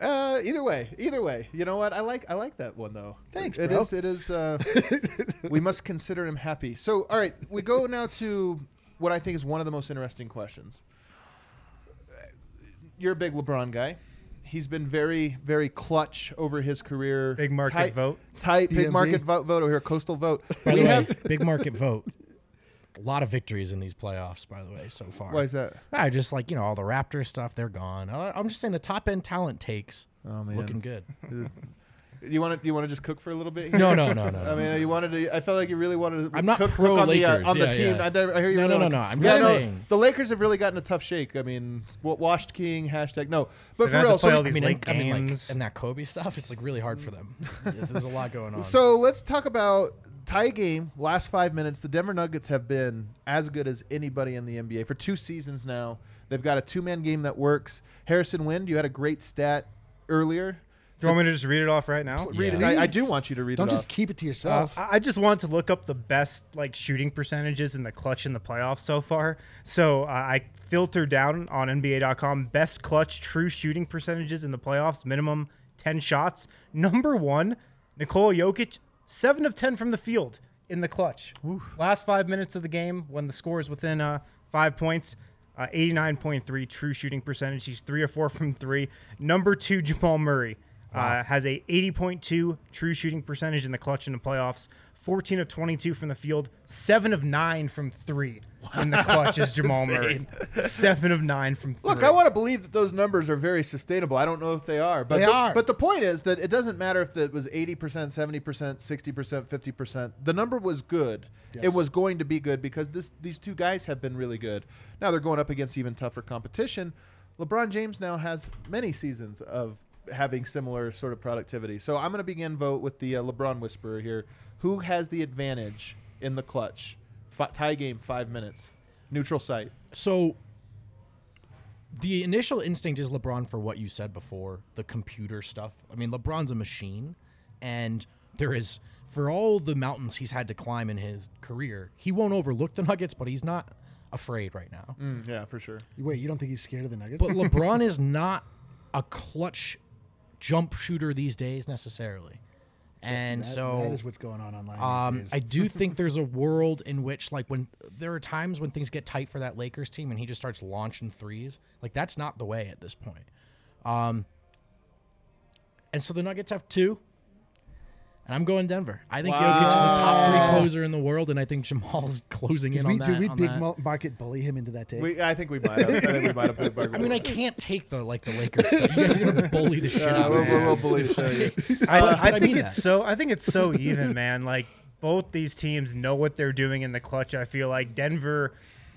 S2: Uh, either way, either way. You know what? I like I like that one though.
S5: Thanks,
S2: It
S5: bro.
S2: is. It is. Uh, *laughs* we must consider him happy. So, all right, we go now to what I think is one of the most interesting questions. You're a big LeBron guy. He's been very, very clutch over his career.
S4: Big market
S2: Tight-
S4: vote.
S2: Tight, big
S5: DMV.
S2: market vote, vote over here, coastal vote.
S3: By
S2: we
S3: the way,
S2: have.
S3: big market vote. A lot of victories in these playoffs, by the way, so far.
S2: Why is that?
S3: I just like you know all the Raptors stuff. They're gone. I- I'm just saying the top end talent takes
S2: Oh man.
S3: looking good.
S2: You want to? You want to just cook for a little bit? Here?
S3: No, no, no, no. *laughs*
S2: I mean, you wanted to. I felt like you really wanted to.
S3: I'm not
S2: cook,
S3: pro
S2: cook on the uh,
S3: Lakers.
S2: on the
S3: Yeah,
S2: team.
S3: yeah.
S2: I, I hear you.
S3: No,
S2: really
S3: no,
S2: like-
S3: no, no. I'm
S2: Yeah,
S3: just
S2: no,
S3: saying.
S2: the Lakers have really gotten a tough shake. I mean, washed king hashtag no. But
S4: They've
S2: for real, so,
S4: all
S3: I mean,
S4: late
S3: and, I mean, like,
S4: games.
S3: and that Kobe stuff. It's like really hard for them. *laughs* Yeah, There's a lot going on.
S2: so let's talk about tie game. Last five minutes, the Denver Nuggets have been as good as anybody in the NBA for two seasons now. They've got a two man game that works. Harrison Wind, you had a great stat earlier.
S4: Do you want me to just read it off right now?
S2: Read it. I, I do want you to read it off.
S5: Don't
S2: it.
S5: just
S2: off.
S5: keep it to
S4: Uh,
S5: yourself.
S4: I I just want to look up the best like shooting percentages in the clutch in the playoffs so far. So uh, I filtered down on NBA.com best clutch true shooting percentages in the playoffs, minimum ten shots. Number one, Nikola Jokic, seven of ten from the field in the clutch. Last five minutes of the game when the score is within uh, five points. Uh, 89.3 true shooting percentage. He's three or four from three. Number two, Jamal Murray uh, has a 80.2 true shooting percentage in the clutch in the playoffs. 14 of 22 from the field, seven of nine from three in the *laughs* clutch is Jamal Murray. Seven of nine from three.
S2: Look, I want to believe that those numbers are very sustainable. I don't know if they are, but
S5: They
S2: the,
S5: are.
S2: But the point is that it doesn't matter if it was eighty percent, seventy percent, sixty percent, fifty percent. The number was good. It was going to be good because this these two guys have been really good. Now they're going up against even tougher competition. LeBron James now has many seasons of having similar sort of productivity. So I'm going to begin vote with the uh, LeBron whisperer here. Who has the advantage in the clutch? Fi tie game, five minutes, neutral site.
S3: So the initial instinct is LeBron for what you said before, the computer stuff. I mean, LeBron's a machine, and there is for all the mountains he's had to climb in his career, he won't overlook the *laughs* Nuggets, but he's not afraid right now.
S2: Mm, yeah, for sure.
S5: Wait, you don't think he's scared of the Nuggets?
S3: But *laughs* LeBron is not a clutch jump shooter these days necessarily. And
S5: That-
S3: so
S5: that is what's going on online
S3: um,
S5: these days.
S3: I do *laughs* think there's a world in which, like, when there are times when things get tight for that Lakers team and he just starts launching threes, like, that's not the way at this point. Um, and so the Nuggets have two, and I'm going Denver. I think Jokic is a top three closer in the world, and I think Jamal's *laughs* closing
S5: did
S3: in
S5: we,
S3: on that.
S5: did we
S3: on
S5: big
S3: that.
S5: market bully him into that take?
S2: We, I think we might have. I think we might have. put *laughs* Barker
S3: I mean, I can't take the like the Lakers stuff. You guys are gonna bully the *laughs* shit out
S2: we'll,
S3: of
S2: we'll,
S3: me.
S2: we'll believe show you.
S4: I,
S3: But-
S4: I
S3: I
S4: think
S3: mean
S4: it's
S3: that.
S4: so. I think it's so even, man. Like both these teams know what they're doing in the clutch. I feel like Denver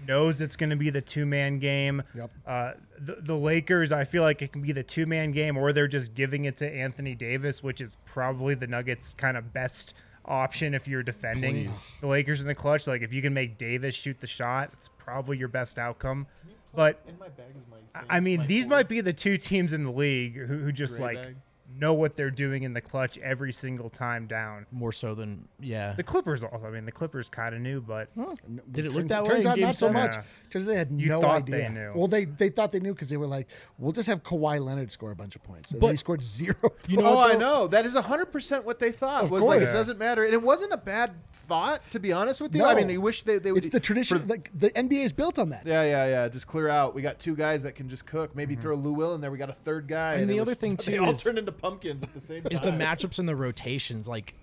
S4: knows it's going to be the two man game.
S5: Yep.
S4: Uh, the, the Lakers, I feel like it can be the two man game, or they're just giving it to Anthony Davis, which is probably the Nuggets' kind of best option if you're defending
S3: Please.
S4: the Lakers in the clutch. Like if you can make Davis shoot the shot, it's probably your best outcome. But
S2: In my bag is my.
S4: I- I mean, these might be the two teams in the league who, who just
S2: Gray
S4: like
S2: bag.
S4: Know what they're doing in the clutch every single time down.
S3: More so than yeah.
S4: The Clippers also. I mean, the Clippers kind of knew, but
S5: No,
S3: Did it look
S5: turns,
S3: that way
S5: Turns out not so
S3: seven?
S5: much
S4: Yeah.
S5: because they had
S4: You
S5: no
S4: thought they
S5: idea.
S4: knew.
S5: Well, they they thought they knew because they were like, "We'll just have Kawhi Leonard score a bunch of points." And
S3: But-
S5: then he scored zero.
S3: You know
S2: oh,
S3: what's
S2: I know. That is hundred percent what they thought.
S5: Of
S2: was like it doesn't matter, and it wasn't a bad thought to be honest with you. I mean, you wish they they would.
S5: it's the tradition.
S2: for-
S5: like the NBA is built on that.
S2: yeah, yeah, yeah. Just clear out. We got two guys that can just cook. Maybe mm-hmm. throw Lou Will in there. We got a third guy.
S3: And
S2: it
S3: the
S2: was-
S3: other thing, *laughs*
S2: they
S3: too,
S2: all
S3: is-
S2: turned into pumpkins at the same time.
S3: is the matchups and the rotations. Like,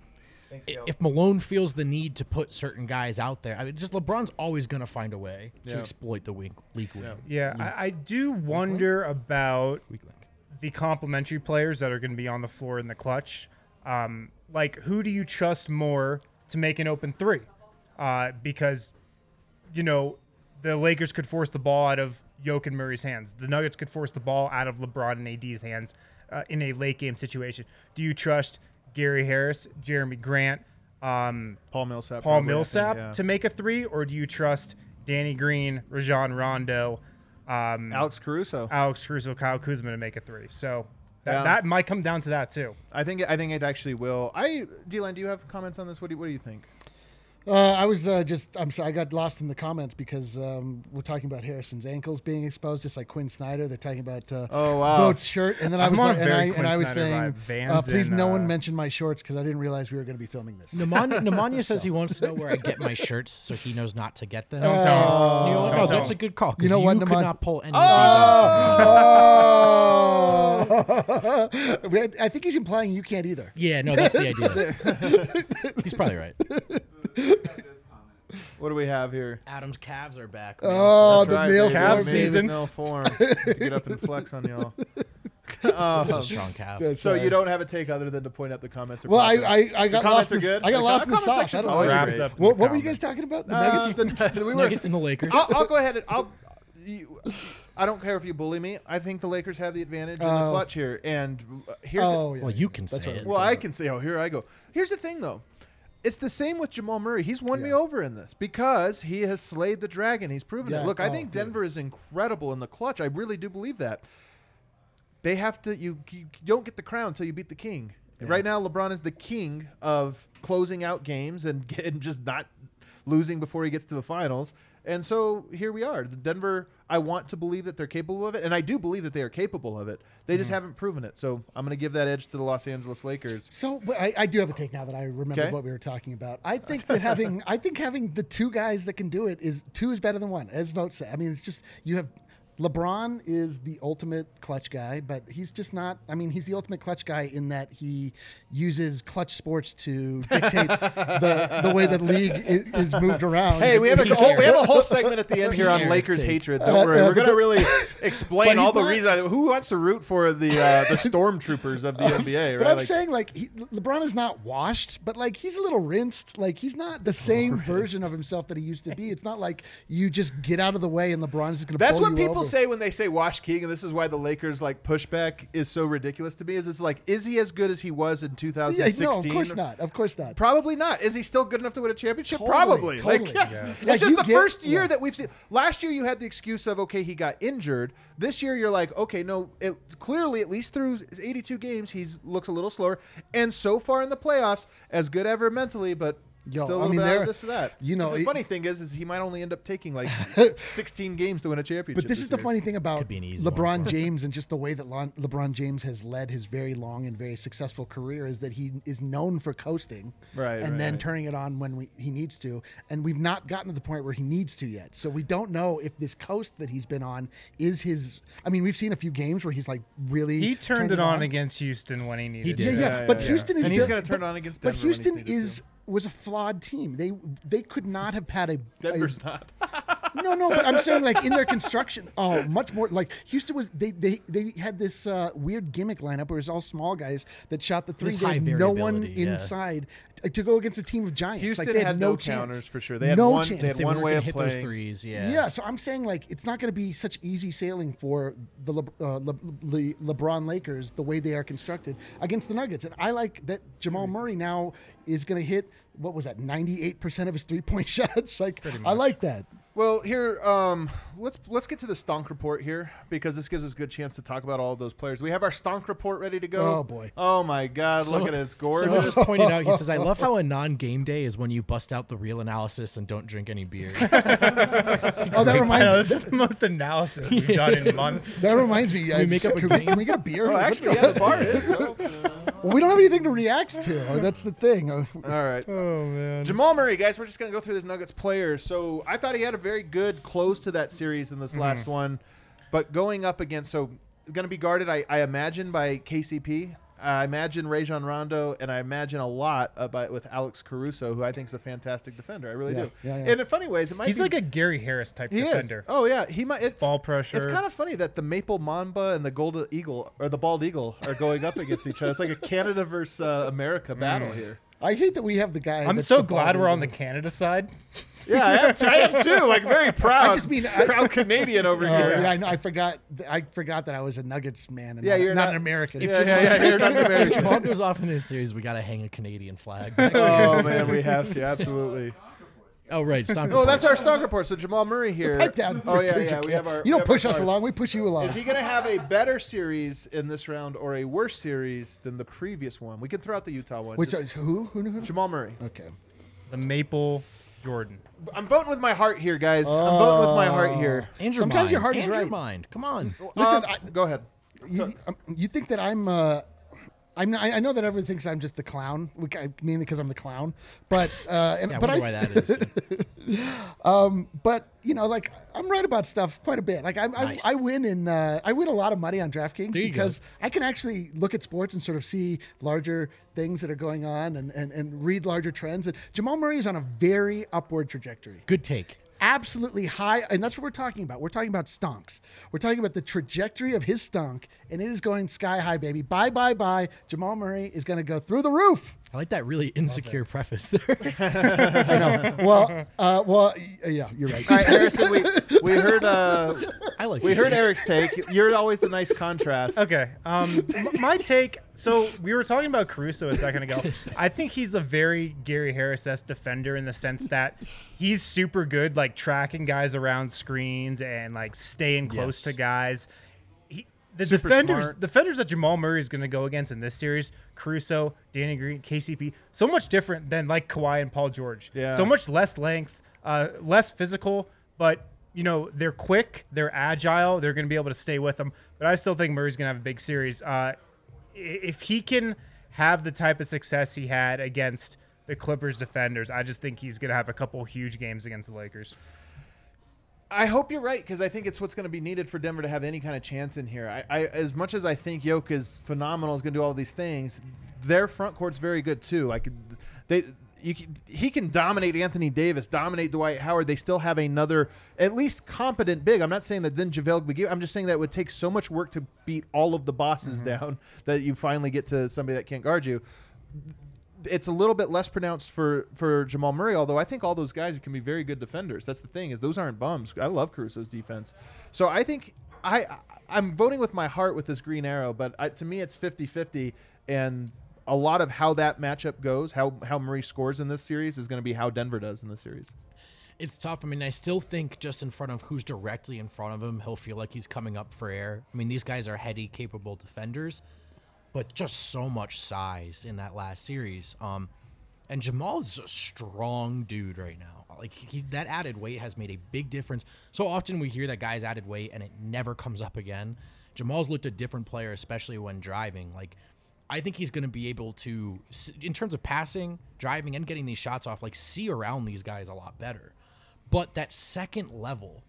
S3: i-
S4: Gil.
S3: if Malone feels the need to put certain guys out there, I mean, just LeBron's always going to find a way to exploit the weak, weak link.
S4: yeah, I, I do wonder about
S3: Weak link.
S4: the complementary players that are going to be on the floor in the clutch. Um, like, who do you trust more to make an open three? Uh, because, you know, the Lakers could force the ball out of Jokic and Murray's hands. The Nuggets could force the ball out of LeBron and AD's hands uh, in a late game situation. Do you trust Gary Harris, Jerami Grant, um,
S2: Paul Millsap.
S4: Paul
S2: I think,
S4: Millsap
S2: yeah.
S4: to make a three, or do you trust Danny Green, Rajon Rondo, um,
S2: Alex Caruso.
S4: Alex Caruso, Kyle Kuzma to make a three? So that,
S2: Yeah.
S4: that might come down to that too.
S2: I think I think it actually will. I, D-Line, do you have comments on this? What do you, what do you think?
S5: Uh, I was uh, just, I'm sorry, I got lost in the comments because um, we're talking about Harrison's ankles being exposed, just like Quin Snyder. They're talking about uh,
S2: Oh, wow.
S5: Vogt's shirt, and then I
S4: I'm
S5: was like, and I, and I was
S4: Snyder
S5: saying, uh, please
S4: and,
S5: no one
S4: uh,
S5: mention my shorts because I didn't realize we were going to be filming this.
S3: Nemanja, *laughs* Nemanja says he wants to know where I get my shirts, so he knows not to get them.
S4: Don't tell him.
S3: You're like,
S4: Don't
S3: oh,
S4: tell
S3: that's a
S4: him.
S3: good call. 'cause
S5: You know what,
S3: could
S5: Nemanja-
S3: not pull any of these off.
S5: Oh! *laughs* I think he's implying you can't either.
S3: Yeah, no, that's the idea. *laughs* He's probably right. *laughs*
S2: What do we have here?
S3: Adam's calves are back. man.
S5: Oh,
S2: That's
S5: the
S2: right,
S5: male
S2: baby.
S4: Calf
S5: form,
S2: Made with
S4: season.
S2: No form. to get up and flex on y'all. Uh, *laughs*
S3: That's a strong calf.
S5: So-
S2: so you don't have a take other than to point out the comments. Are
S5: Well, I,
S2: popular.
S5: I, I got
S2: The
S5: lost.
S2: comments
S5: In,
S2: are good.
S5: I got
S2: The
S5: lost in the
S2: comment
S5: sauce. I
S2: section's
S5: don't know.
S2: always
S5: what-
S2: great.
S4: Up in
S5: What,
S4: the
S5: what were you guys
S4: comments.
S5: talking about? The
S2: Uh,
S5: Nuggets.
S2: the- *laughs* we were-
S3: Nuggets and the Lakers.
S2: I'll, I'll go ahead and I'll. You, I don't care if you bully me. I think the Lakers have the advantage in the
S5: Oh.
S2: clutch here. And uh, here's the,
S5: Oh, yeah.
S3: well, you can
S5: That's
S3: say
S5: what
S3: it.
S2: well, I can say, oh, here I go. Here's the thing, though. It's the same with Jamal Murray. He's won me over in this because he has slayed the dragon. He's proven
S5: Yeah.
S2: it. Look, I
S5: Oh,
S2: think
S5: dude.
S2: Denver is incredible in the clutch. I really do believe that. They have to. You, you don't get the crown until you beat the king. Right now, LeBron is the king of closing out games and, *laughs* and just not losing before he gets to the finals. And so here we are. The Denver, I want to believe that they're capable of it, and I do believe that they are capable of it. They
S5: Mm-hmm.
S2: just haven't proven it. So I'm going to give that edge to the Los Angeles Lakers.
S5: So but I, I do have a take now that I remember
S2: Okay.
S5: what we were talking about. I think that having *laughs* I think having the two guys that can do it is two is better than one, as votes, say. I mean, it's just you have LeBron is the ultimate clutch guy, but he's just not. I mean, he's the ultimate clutch guy in that he uses Klutch Sports to dictate *laughs* the the way that league is, is moved around.
S2: Hey, we have a whole, we have a whole segment at the end here on Lakers
S3: take.
S2: hatred.
S5: Uh,
S2: Don't worry,
S5: uh,
S2: we're going to really explain all the
S5: not-
S2: reasons. Who wants to root for the uh, the *laughs* stormtroopers of the NBA? Right?
S5: But I'm
S2: Like,
S5: saying like he, LeBron is not washed, but like he's a little rinsed. Like he's not the same version of himself that he used to be. It's not like you just get out of the way and LeBron is just going to.
S2: That's
S5: pull
S2: what
S5: you
S2: people
S5: over.
S2: Say when they say Wash King, and this is why the Lakers like pushback is so ridiculous to me. Is it's like, is he as good as he was in
S5: Yeah,
S2: 2016?
S5: no, of course not. Of course not.
S2: Probably not. Is he still good enough to win a championship?
S5: Totally,
S2: Probably. Like, yes.
S4: Yeah.
S2: It's
S5: Like,
S2: just the
S5: get-
S2: first year
S5: yeah.
S2: that we've seen. Last year, you had the excuse of, okay, he got injured. This year, you're like, okay, no, it, clearly, at least through 82 games, he's looked a little slower. And so far in the playoffs, as good ever mentally, but
S5: Yo,
S2: still a
S5: I
S2: little
S5: mean,
S2: bit out of this or that.
S5: you know,
S2: the
S5: it-
S2: funny thing is, is he might only end up taking like *laughs* 16 games to win a championship.
S5: But this is the funny thing about
S3: Could be an easy one
S5: LeBron. James and just the way that Lon- LeBron James has led his very long and very successful career is that he is known for coasting,
S2: Right,
S5: and
S2: right,
S5: then
S2: right.
S5: turning it on when we, he needs to. And we've not gotten to the point where he needs to yet. So we don't know if this coast that he's been on is his. I mean, we've seen a few games where he's like really
S4: He turned it on against Houston when he needed
S5: Yeah,
S3: did.
S4: to.
S5: yeah,
S2: Yeah,
S5: but
S2: yeah,
S5: Houston
S2: yeah.
S5: is
S2: And he's gonna turn
S5: but-
S2: on against
S5: But
S2: Denver when he
S5: Houston
S2: to.
S5: is was a flawed team. They they could not have had a, a
S2: Denver's not. *laughs*
S5: no, no, but I'm saying like in their construction. Oh, much more like Houston was. They they they had this uh, weird gimmick lineup where it was all small guys that shot the three.
S3: was
S5: They had no one
S3: yeah.
S5: inside t- to go against a team of giants.
S2: Houston
S5: like, they
S2: had
S5: no,
S2: no counters for sure. They had
S5: no
S2: one-
S5: chance.
S2: they had
S3: They
S2: one way
S3: gonna
S2: of
S3: hit those threes. Yeah.
S5: Yeah, so I'm saying like it's not going to be such easy sailing for the Le- uh, Le- Le- LeBron Lakers the way they are constructed against the Nuggets, and I like that Jamal Murray now is going to hit what was that 98 percent of his three point *laughs* shots. Like I like that.
S2: Well, here, um, let's let's get to the stonk report here because this gives us a good chance to talk about all of those players. We have our stonk report ready to go.
S5: Oh, boy.
S2: Oh my God! look at it, it's gorgeous.
S3: Someone just pointed out. He says, "I love how *laughs* a non-game day is when you bust out the real analysis and don't drink any beer." *laughs*
S5: Oh, that
S4: I know,
S5: reminds
S4: this is the most analysis we've done in *laughs* months.
S5: that reminds me. I,
S3: make up a
S5: can, we,
S3: game?
S5: can we get a beer?
S2: oh, actually,
S5: the-
S2: yeah, the bar is. so-
S5: we don't have anything to react to. Oh, that's the thing. Oh,
S2: All right.
S4: Oh man.
S2: Jamal Murray, guys, we're just gonna go through this Nuggets players. So I thought he had a very good close to that series in this
S5: Mm-hmm.
S2: last one, but going up against so gonna be guarded, I, I imagine by KCP. I imagine Rajon Rondo, and I imagine a lot about with Alex Caruso, who I think is a fantastic defender. I really
S5: Yeah,
S2: do.
S5: yeah, yeah.
S2: And in funny ways, it might
S4: He's
S2: be,
S4: like a Gary Harris type defender.
S2: is. Oh yeah, he might. It's
S4: Ball pressure.
S2: It's kind of funny that the Maple Mamba and the Gold Eagle or the Bald Eagle are going up against each other. It's like a Canada versus uh, America battle here.
S5: I hate that we have the guy.
S4: I'm so glad we're on the. Canada side.
S2: Yeah, I am, too, I am too. Like very *laughs* proud.
S5: I just mean I-
S2: proud Canadian over
S5: Oh,
S2: here.
S5: yeah, I know. I forgot. I forgot that I was a Nuggets man. And
S2: Yeah,
S5: not,
S2: you're
S5: not,
S2: not-
S5: an American.
S2: Yeah, yeah, yeah. You're not
S3: if *laughs*
S2: American.
S3: Jamal goes off in this series, we gotta hang a Canadian flag. *laughs*
S2: Oh man, we have to absolutely.
S3: Oh right, *laughs* Stomp
S2: Oh, that's our stock report. So Jamal Murray here.
S5: Pipe down.
S2: Oh yeah, yeah. We have our.
S5: You
S2: we
S5: don't
S2: have our
S5: push us
S2: cards.
S5: along. We push you along.
S2: Is he going to have a better series in this round or a worse series than the previous one? We can throw out the Utah one.
S5: Which
S2: Just-
S5: is who? Who? Who? who?
S2: Jamal Murray.
S5: Okay.
S4: the Maple Jordan.
S2: I'm voting with my heart here, guys. I'm voting with my heart here.
S3: And your
S5: Sometimes
S3: mind.
S5: your heart is
S3: and your
S5: right.
S3: mind. Come on.
S5: Listen,
S2: Uh,
S5: I-
S2: go ahead.
S5: you, um, you think that I'm uh I'm I I know that everyone thinks I'm just the clown, mainly because I'm the clown. But uh, and
S3: Yeah, I
S5: but I,
S3: why that is. *laughs*
S5: but you know, like I'm right about stuff quite a bit. Like I'm,
S3: Nice.
S5: I, I win in uh, I win a lot of money on DraftKings
S3: you go.
S5: because I can actually look at sports and sort of see larger things that are going on and, and, and read larger trends. And Jamal Murray is on a very upward trajectory.
S3: Good take.
S5: Absolutely high, and that's what we're talking about. We're talking about stonks. We're talking about the trajectory of his stunk, and it is going sky high, baby. Bye, bye, bye. Jamal Murray is going to go through the roof.
S3: I like that really insecure preface there. *laughs*
S5: I know. Well, uh, well, yeah, you're right.
S2: All right, Harrison, we, we *laughs* heard uh,
S3: I like
S2: we heard
S3: takes.
S2: Eric's take. You're always the nice contrast.
S4: Okay. Um, my take. So we were talking about Caruso a second ago. *laughs* I think he's a very Gary Harris-esque defender in the sense that he's super good, like tracking guys around screens and like staying close
S3: Yes.
S4: to guys. He, the
S2: Super
S4: defenders,
S2: smart.
S4: defenders that Jamal Murray is going to go against in this series, Caruso, Danny Green, KCP, so much different than like Kawhi and Paul George.
S2: Yeah.
S4: So much less length, uh, less physical, but you know they're quick, they're agile, they're going to be able to stay with them. But I still think Murray's going to have a big series. Uh, if he can have the type of success he had against the Clippers defenders, I just think he's going to have a couple huge games against the Lakers.
S2: I hope you're right because I think it's what's going to be needed for Denver to have any kind of chance in here. I, I as much as I think Yoke is phenomenal, is going to do all these things. Their front court's very good too. Like they, you, can- he can dominate Anthony Davis, dominate Dwight Howard. They still have another at least competent big. I'm not saying that then JaVale McGee. I'm just saying that it would take so much work to beat all of the bosses mm-hmm. down that you finally get to somebody that can't guard you it's a little bit less pronounced for for Jamal Murray. Although I think all those guys can be very good defenders. That's the thing is those aren't bums. I love Caruso's defense. So I think I I'm voting with my heart with this green arrow, but I, to me it's 50-50 and a lot of how that matchup goes, how how Murray scores in this series is going to be how Denver does in this series.
S3: It's tough. I mean, I still think just in front of who's directly in front of him, he'll feel like he's coming up for air. I mean, these guys are heady, capable defenders, but just so much size in that last series. Um, and Jamal is a strong dude right now. Like he, that added weight has made a big difference. So often we hear that guys added weight and it never comes up again. Jamal's looked a different player, especially when driving. Like I think he's going to be able to, in terms of passing, driving, and getting these shots off, like see around these guys a lot better. But that second level,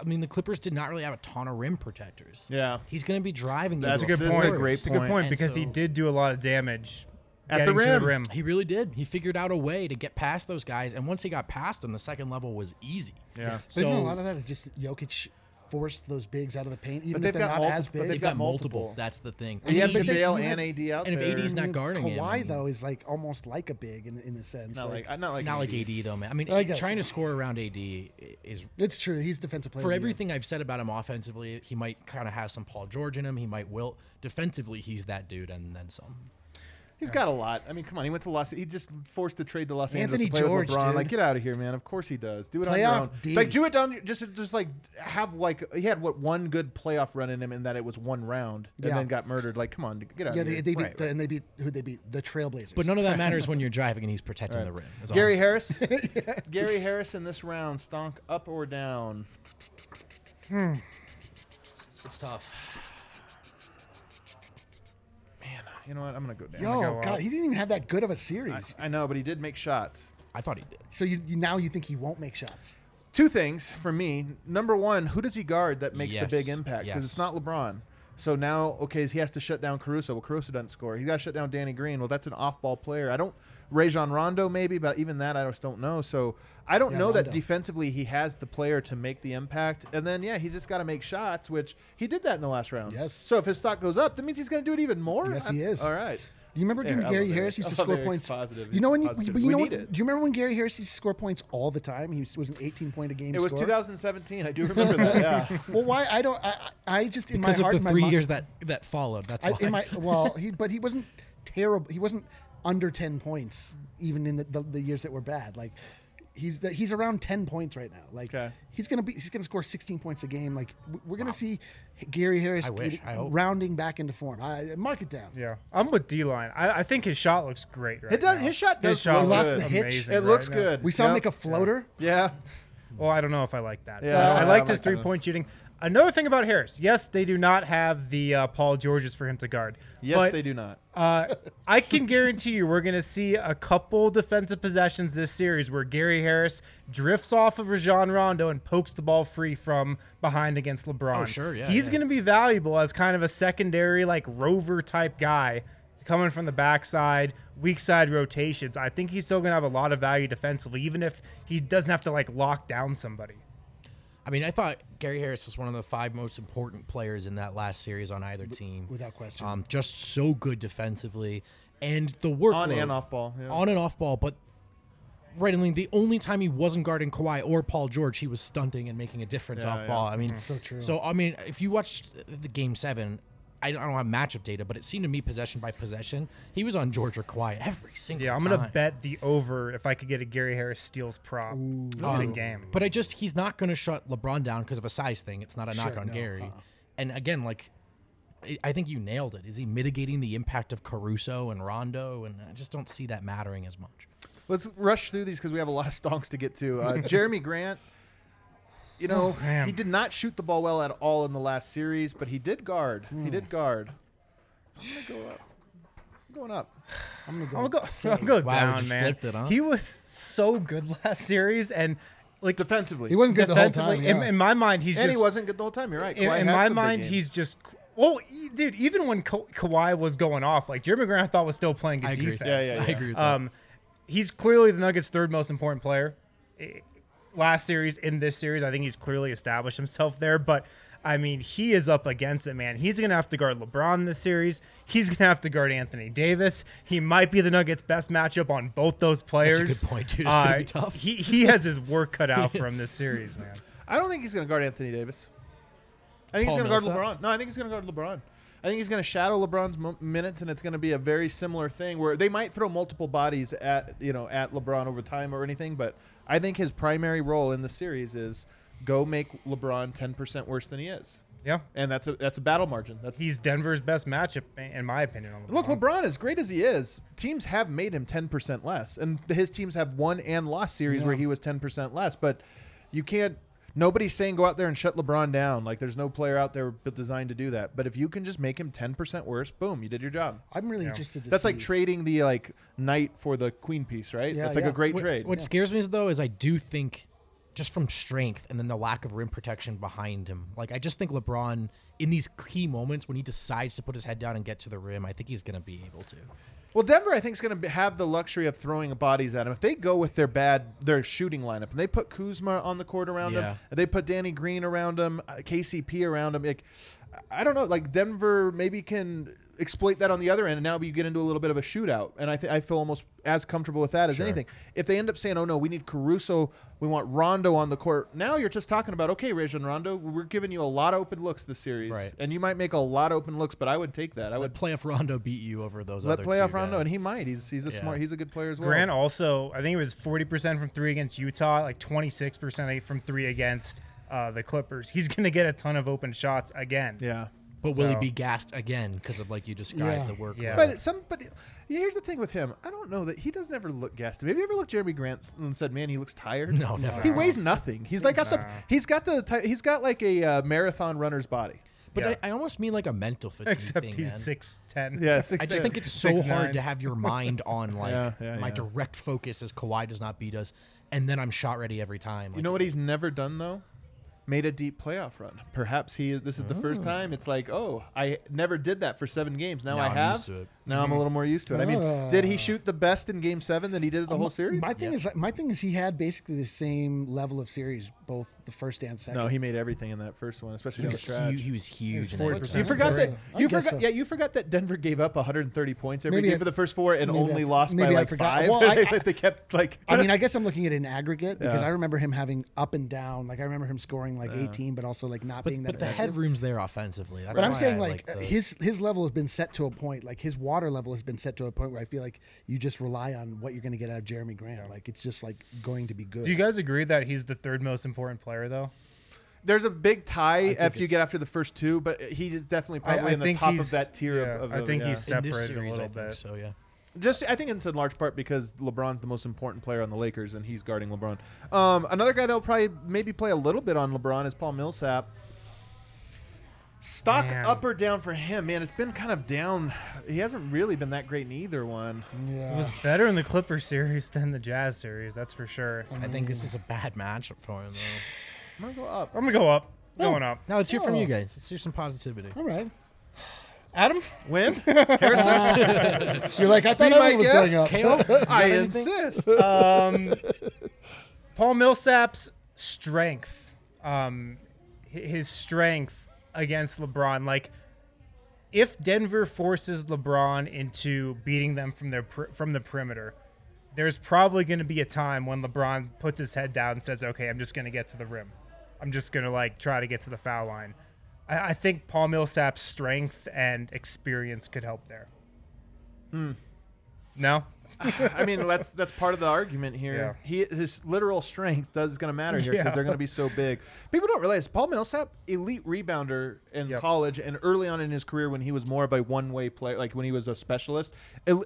S3: I mean, the Clippers did not really have a ton of rim protectors.
S2: Yeah.
S3: he's going to be driving.
S2: That's a good
S4: Good
S2: This is
S4: point.
S2: a great
S4: It's a good
S2: point.
S4: point
S3: And
S4: because he did do a lot of damage
S2: At the rim.
S4: the rim.
S3: He really did. He figured out a way to get past those guys, and once he got past them, the second level was easy.
S2: Yeah.
S3: So
S5: Isn't a lot of that is just Jokic forced those bigs out of the paint, even
S2: they've
S5: if they're not
S2: multi-
S5: as
S2: but
S5: big.
S2: they've
S3: they've
S2: got
S3: got multiple.
S2: multiple.
S3: That's the thing.
S2: And you have
S3: AD
S2: JaVale
S5: you
S2: and
S5: have-
S2: AD out
S3: and if
S2: there.
S3: AD's not guarding him,
S5: Kawhi
S3: I mean-
S5: though is like almost like a big in in a sense.
S2: not
S5: like,
S2: like not like
S3: not like AD though, man. I mean,
S5: I guess.
S3: trying to score around AD is
S5: it's true. He's defensive player.
S3: for
S5: of the year.
S3: everything I've said about him offensively. He might kind of have some Paul George in him. He might wilt. defensively. He's that dude, and then some.
S2: He's got a lot. I mean, come on. He went to Los. He just forced the trade to Los
S5: Anthony
S2: Angeles to play
S5: George,
S2: with LeBron.
S5: dude.
S2: Like, get out of here, man. Of course he does. Do it on
S5: Playoff
S2: your own.
S5: D.
S2: Like, do it down. Just, just like have like he had what one good playoff run in him, and that it was one round, and
S5: Yeah.
S2: then got murdered. Like, come on, get out
S5: Yeah,
S2: of
S5: they,
S2: here.
S5: they beat
S3: Right,
S5: the, and they beat who they beat the Trailblazers.
S3: But none of that matters when *laughs* you're driving and he's protecting the rim. is all
S2: Gary
S3: I'm
S2: Harris. *laughs* Gary Harris in this round, stonk up or down?
S3: saying. It's tough.
S2: Man, you know what? I'm gonna go down.
S5: Yo,
S4: go
S5: God,
S4: up.
S5: he didn't even have that good of a series.
S2: I know, but he did make shots.
S3: I thought he did.
S5: so you, you now you think he won't make shots?
S2: Two things for me. Number one, who does he guard that makes the big impact? Because
S3: yes.
S2: it's not LeBron. So now, okay, he has to shut down Caruso. Well, Caruso doesn't score. He got to shut down Danny Green. Well, that's an off-ball player. I don't. Rajon Rondo maybe, but even that I just don't know. So I don't
S5: Yeah,
S2: know that defensively he has the player to make the impact. And then yeah, he's just got to make shots, which he did that in the last round.
S5: Yes.
S2: So if his stock goes up, that means he's going to do it even more.
S5: Yes, he
S2: I'm-
S5: is.
S2: All right.
S5: Do you remember
S2: There,
S5: when Gary Harris used to score points?
S2: positive.
S5: You know when? You,
S2: Positivity.
S5: but you
S2: We
S5: know
S2: need
S5: what,
S2: it.
S5: Do you remember when Gary Harris used to score points all the time? He was, was an 18 point a game.
S2: It was
S5: scorer?
S2: 2017. I do *laughs* remember that. Yeah.
S5: Well, why? I don't. I, I I just in
S3: Because
S5: my heart,
S3: of
S5: in
S3: the
S5: my
S3: three
S5: mi-
S3: years that that followed. That's
S5: I,
S3: why.
S5: in my well, he but he wasn't terrible. He wasn't under 10 points mm. even in the, the, the years that were bad. Like he's the, he's around 10 points right now. Like
S2: Okay.
S5: he's gonna be he's gonna score 16 points a game. Like we're gonna see Gary Harris
S3: I wish, I
S5: rounding back into form. I mark it down.
S4: Yeah, I'm with D line. I, I think his shot looks great right
S2: It does-
S4: now.
S2: his shot does his
S4: shot
S2: look
S4: looks
S2: good.
S5: Lost the hitch.
S4: amazing
S2: It
S4: right
S2: looks
S4: now.
S2: good.
S5: We saw him make a floater.
S2: Yeah.
S4: Well, I don't know if I like that.
S2: Yeah,
S4: I,
S2: I
S4: like
S2: don't
S4: his
S2: like
S4: three point shooting. Another thing about Harris, yes, they do not have the uh, Paul Georges for him to guard.
S2: Yes,
S4: but,
S2: they do not.
S4: Uh, I can guarantee you we're going to see a couple defensive possessions this series where Gary Harris drifts off of Rajon Rondo and pokes the ball free from behind against LeBron.
S3: Oh, sure, yeah,
S4: He's
S3: yeah.
S4: going to be valuable as kind of a secondary, like rover type guy coming from the backside, weak side rotations. I think he's still going to have a lot of value defensively, even if he doesn't have to like lock down somebody.
S3: I mean, I thought Gary Harris was one of the five most important players in that last series on either team.
S5: without question.
S3: Um, just so good defensively. And the work
S2: On and off ball. Yeah.
S3: On and off ball, but right, I mean, the only time he wasn't guarding Kawhi or Paul George, he was stunting and making a difference
S2: Yeah,
S3: off
S2: yeah.
S3: ball. I mean,
S5: So true.
S3: So I mean, if you watched the game seven, I don't I don't have matchup data, but it seemed to me possession by possession, he was on George or Kawhi every single. Time.
S4: Yeah, I'm gonna
S3: time.
S4: bet the over if I could get a Gary Harris steals prop in
S3: Um,
S4: game.
S3: But I just he's not going to shut LeBron down because of a size thing. It's not a knock on
S5: no,
S3: Gary.
S5: uh-uh.
S3: And again, like I- I think you nailed it. Is he mitigating the impact of Caruso and Rondo? And I just don't see that mattering as much.
S2: Let's rush through these because we have a lot of *laughs* stonks to get to. Uh, *laughs* Jerami Grant, you know,
S4: man.
S2: he did not shoot the ball well at all in the last series, but he did guard. He did guard. I'm gonna go up. I'm going up.
S5: I'm gonna go.
S4: I'll go,
S5: same.
S4: I'll go
S3: Wow,
S4: down, man.
S3: it, huh?
S4: He was so good *laughs* last series, and like
S2: Defensively,
S5: He wasn't good the whole
S4: defensively,
S5: time.
S4: in,
S5: yeah.
S4: in my mind, he's
S2: and
S4: just
S2: he wasn't good the whole time. You're right.
S4: in,
S2: Kawhi
S4: in my mind, he's just well, e- dude. Even when Ka- Kawhi was going off, like Jerami Grant, I thought was still playing good
S3: I agree.
S4: defense.
S2: Yeah, yeah,
S3: I agree with that.
S4: Um, he's clearly the Nuggets' third most important player. Eh, Last series, in this series, I think he's clearly established himself there. But I mean, he is up against it, man. He's gonna have to guard LeBron this series. He's gonna have to guard Anthony Davis. He might be the Nuggets' best matchup on both those players.
S3: good point, dude. It's gonna be
S4: Uh,
S3: tough.
S4: He he has his work cut out *laughs* for him this series, man.
S2: I don't think he's going to guard Anthony Davis. I think
S3: Paul
S2: he's going to guard LeBron. No, I think he's going to guard LeBron. I think he's going to shadow LeBron's mo- minutes, and it's going to be a very similar thing where they might throw multiple bodies at you know at LeBron over time or anything. But I think his primary role in the series is go make LeBron ten percent worse than he is,
S4: Yeah,
S2: and that's a that's a battle margin. That's
S4: he's Denver's best matchup, in my opinion. On LeBron.
S2: Look, LeBron, as great as he is, teams have made him 10% less. And his teams have won and lost series where he was 10% less. But you can't, nobody's saying go out there and shut LeBron down. Like, there's no player out there designed to do that. But if you can just make him 10% worse, boom, you did your job.
S5: I'm really
S4: Yeah.
S5: interested to
S2: That's
S5: see.
S2: like trading the, like, knight for the queen piece, right?
S5: Yeah,
S2: That's like
S5: yeah.
S2: a great
S3: what,
S2: trade.
S3: What scares me is though is I do think just from strength and then the lack of rim protection behind him. Like I just think LeBron in these key moments when he decides to put his head down and get to the rim, I think he's going to be able to.
S2: Well, Denver, I think, is going to have the luxury of throwing bodies at him. If they go with their bad, their shooting lineup, and they put Kuzma on the court around
S3: Yeah.
S2: him, and they put Danny Green around him, uh, KCP around him, like, I don't know, like Denver maybe can exploit that on the other end, and now you get into a little bit of a shootout. And I think I feel almost as comfortable with that as anything. If they end up saying, "Oh no, we need Caruso, we want Rondo on the court," now you're just talking about, okay, Rajon Rondo, we're giving you a lot of open looks this series,
S3: Right.
S2: and you might make a lot of open looks, but I would take that. I
S3: Let
S2: would
S3: playoff Rondo beat you over those
S2: let
S3: other
S2: playoff
S3: two
S2: Rondo,
S3: guys.
S2: and he might. He's he's a
S3: Yeah.
S2: smart. He's a good player as well.
S4: Grant also, I think it was 40% from three against Utah, like 26% from three against uh, the Clippers. He's going to get a ton of open shots again.
S2: Yeah.
S3: But will he be gassed again because of like you described
S5: Yeah.
S3: the work?
S4: Yeah.
S2: But some, but here's the thing with him. I don't know that he doesn't ever look gassed. Have you ever looked Jerami Grant and said, "Man, he looks tired"?
S3: No, never.
S2: He weighs nothing. He's like got the. He's got the. ti- He's got like a uh, marathon runner's body.
S3: But
S4: Yeah.
S3: I, I almost mean like a mental fatigue
S4: Except
S3: thing,
S4: he's six ten.
S2: Yeah, *laughs* six,
S3: I just think it's so
S4: Six
S3: hard
S4: nine.
S3: to have your mind on *laughs* like
S2: Yeah, yeah,
S3: my
S2: yeah.
S3: direct focus as Kawhi does not beat us, and then I'm shot ready every time.
S2: You know what he's never done though? Made a deep playoff run. Perhaps he. This is the first time. It's like, oh, I never did that for seven games. Now
S3: Now
S2: I
S3: I'm
S2: have.
S3: used to it.
S2: Now I'm a little more used to it. I mean, did he
S5: Ah.
S2: shoot the best in Game Seven than he did the whole series?
S5: My thing is, my thing is, he had basically the same level of series, both the first and second.
S2: no, he made everything in that first one, especially
S3: he
S2: down
S3: was,
S2: the stretch.
S3: huge, he was huge. in
S4: 40%.
S3: that
S2: You forgot that.
S5: I
S2: you
S5: guess
S2: forgot
S5: so.
S2: yeah you forgot that Denver gave up 130 points every
S5: Maybe
S2: game
S5: I-
S2: for the first four and
S5: maybe I
S2: only
S5: f-
S2: lost by
S5: maybe I
S2: like
S5: forgot.
S2: five.
S5: Well, I- I- *laughs*
S2: they kept like
S5: I mean, I *laughs* guess I'm looking at it in aggregate because
S2: Yeah.
S5: I remember him having up and down. Like I remember him scoring like 18, but also like not
S3: But,
S5: being that.
S3: but the headroom's there offensively. That's
S5: But I'm saying
S3: I
S5: like,
S3: the-
S5: his his level has been set to a point. Like his water level has been set to a point where I feel like you just rely on what you're going to get out of Jerami Grant. Like it's just like going to be good.
S4: Do you guys agree that he's the third most important player though?
S2: There's a big tie
S5: think
S2: after you get after the first two, but he is definitely probably
S4: I
S2: in the top of that tier
S4: yeah,
S2: of, of.
S4: I think
S2: yeah.
S4: he's separated a
S3: series, I
S4: little bit.
S3: so. Yeah.
S2: Just, I think it's in large part because LeBron's the most important player on the Lakers, and he's guarding LeBron. Um, another guy that will probably maybe play a little bit on LeBron is Paul Millsap. Stock
S4: Man.
S2: up or down for him, man. It's been kind of down. He hasn't really been that great in either one.
S5: yeah.
S4: It was better in the Clipper series than the Jazz series, that's for sure.
S3: I think this is a bad matchup for him. Though.
S2: I'm gonna go up.
S4: I'm gonna go up. Going up.
S3: Now let's hear from
S5: Oh.
S3: you guys. Let's hear some positivity.
S5: All right.
S4: Adam?
S2: Win, *laughs* Harrison.
S5: You're like I thought
S2: Be my
S5: everyone was
S2: guest.
S5: going up.
S3: KO, *laughs*
S2: I insist.
S4: um, *laughs* Paul Millsap's strength, um, hi- his strength against LeBron. Like, if Denver forces LeBron into beating them from their per- from the perimeter, there's probably going to be a time when LeBron puts his head down and says, "Okay, I'm just going to get to the rim. I'm just going to like try to get to the foul line." I, I think Paul Millsap's strength and experience could help there. Hmm. No,
S2: I mean, that's that's part of the argument here. He his literal strength does is going to matter here because
S4: Yeah.
S2: they're going to be so big. People don't realize Paul Millsap, elite rebounder in
S4: Yep.
S2: college and early on in his career when he was more of a one way player, like when he was a specialist. Uh,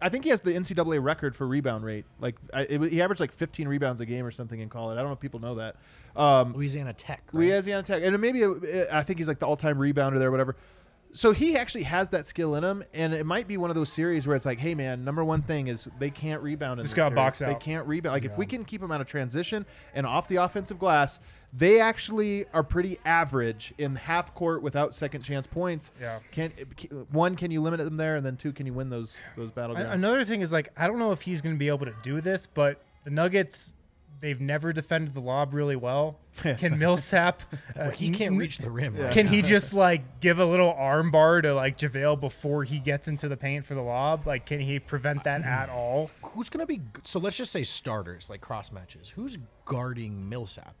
S2: I think he has the NCAA record for rebound rate. Like I, it, he averaged like 15 rebounds a game or something in college. I don't know if people know that. Um,
S3: Louisiana Tech. Right?
S2: Louisiana Tech, and maybe uh, I think he's like the all-time rebounder there, whatever. So he actually has that skill in him, and it might be one of those series where it's like, hey man, number one thing is they can't rebound. In
S4: Just gotta out.
S2: They can't rebound. Like if we can keep them out of transition and off the offensive glass, they actually are pretty average in half court without second chance points.
S4: Yeah.
S2: Can one can you limit them there, and then two can you win those those battlegrounds?
S4: A- Another thing is like I don't know if he's going to be able to do this, but the Nuggets they've never defended the lob really well. *laughs* Can Millsap? *laughs* Uh,
S3: he can't reach the rim. Right?
S4: Can he just like give a little arm bar to like JaVale before he gets into the paint for the lob? Like, can he prevent that at all?
S3: Who's gonna be? So let's just say starters, like cross matches. Who's guarding Millsap?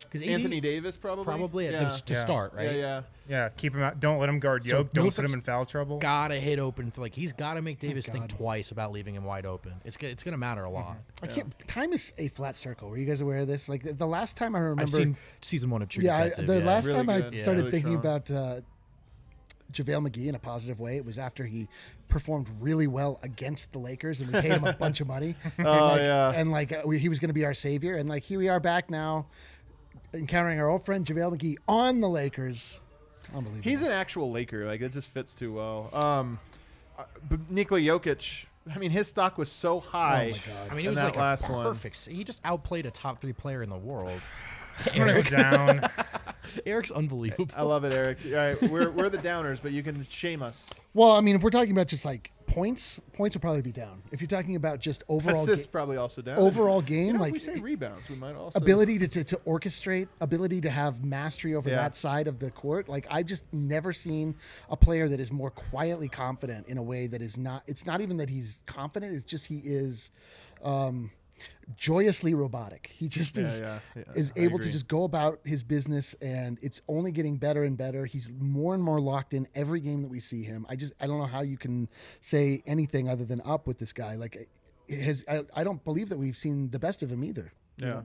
S3: Because
S2: Anthony Davis probably
S3: probably at
S2: yeah.
S3: the, to
S4: Yeah.
S3: start,
S2: yeah
S3: right?
S2: yeah.
S4: Yeah, yeah. keep him out. Don't let him guard
S3: So
S4: Yoke. Don't put him in foul trouble.
S3: Gotta hit open for like he's gotta make Davis think twice about leaving him wide open. It's it's gonna matter a lot.
S5: I can't. Time is a flat circle. Were you guys aware of this? Like the last time I remember.
S3: I've seen season one of True
S5: yeah, I, the
S3: yeah.
S5: last
S2: Really
S5: time I
S2: good. Yeah.
S5: started
S2: Really
S5: thinking
S2: strong.
S5: about uh, JaVale McGee in a positive way, it was after he performed really well against the Lakers and we paid him a *laughs* bunch of money. and
S2: Oh,
S5: like,
S2: yeah.
S5: And like uh, we, he was going to be our savior. And like here we are back now, encountering our old friend JaVale McGee on the Lakers. Unbelievable.
S2: He's an actual Laker. Like it just fits too well. Um, uh, but Nikola Jokic. I mean, his stock was so high.
S5: Oh my God.
S3: I mean,
S2: in
S3: he was
S2: that
S3: like
S2: last
S3: a
S2: one.
S3: perfect. He just outplayed a top three player in the world.
S4: I'm gonna go down. *laughs*
S3: Eric's unbelievable.
S2: I love it, Eric. All right, we're, we're the downers, but you can shame us.
S5: well, I mean, if we're talking about just like points, points will probably be down. If you're talking about just overall
S2: Assists
S5: ga-
S2: probably also down.
S5: overall
S2: You
S5: game,
S2: know,
S5: like
S2: we say rebounds, we might also
S5: ability to, to, to orchestrate, ability to have mastery over
S2: Yeah.
S5: that side of the court. Like I just never seen a player that is more quietly confident in a way that is not. It's not even that he's confident. It's just he is. Um, joyously robotic. He just
S2: Yeah,
S5: is
S2: yeah, yeah,
S5: is
S2: I
S5: able to just go about his business and it's only getting better and better. He's more and more locked in every game that we see him. I just i don't know how you can say anything other than up with this guy. Like has i, I don't believe that we've seen the best of him either.
S2: Yeah.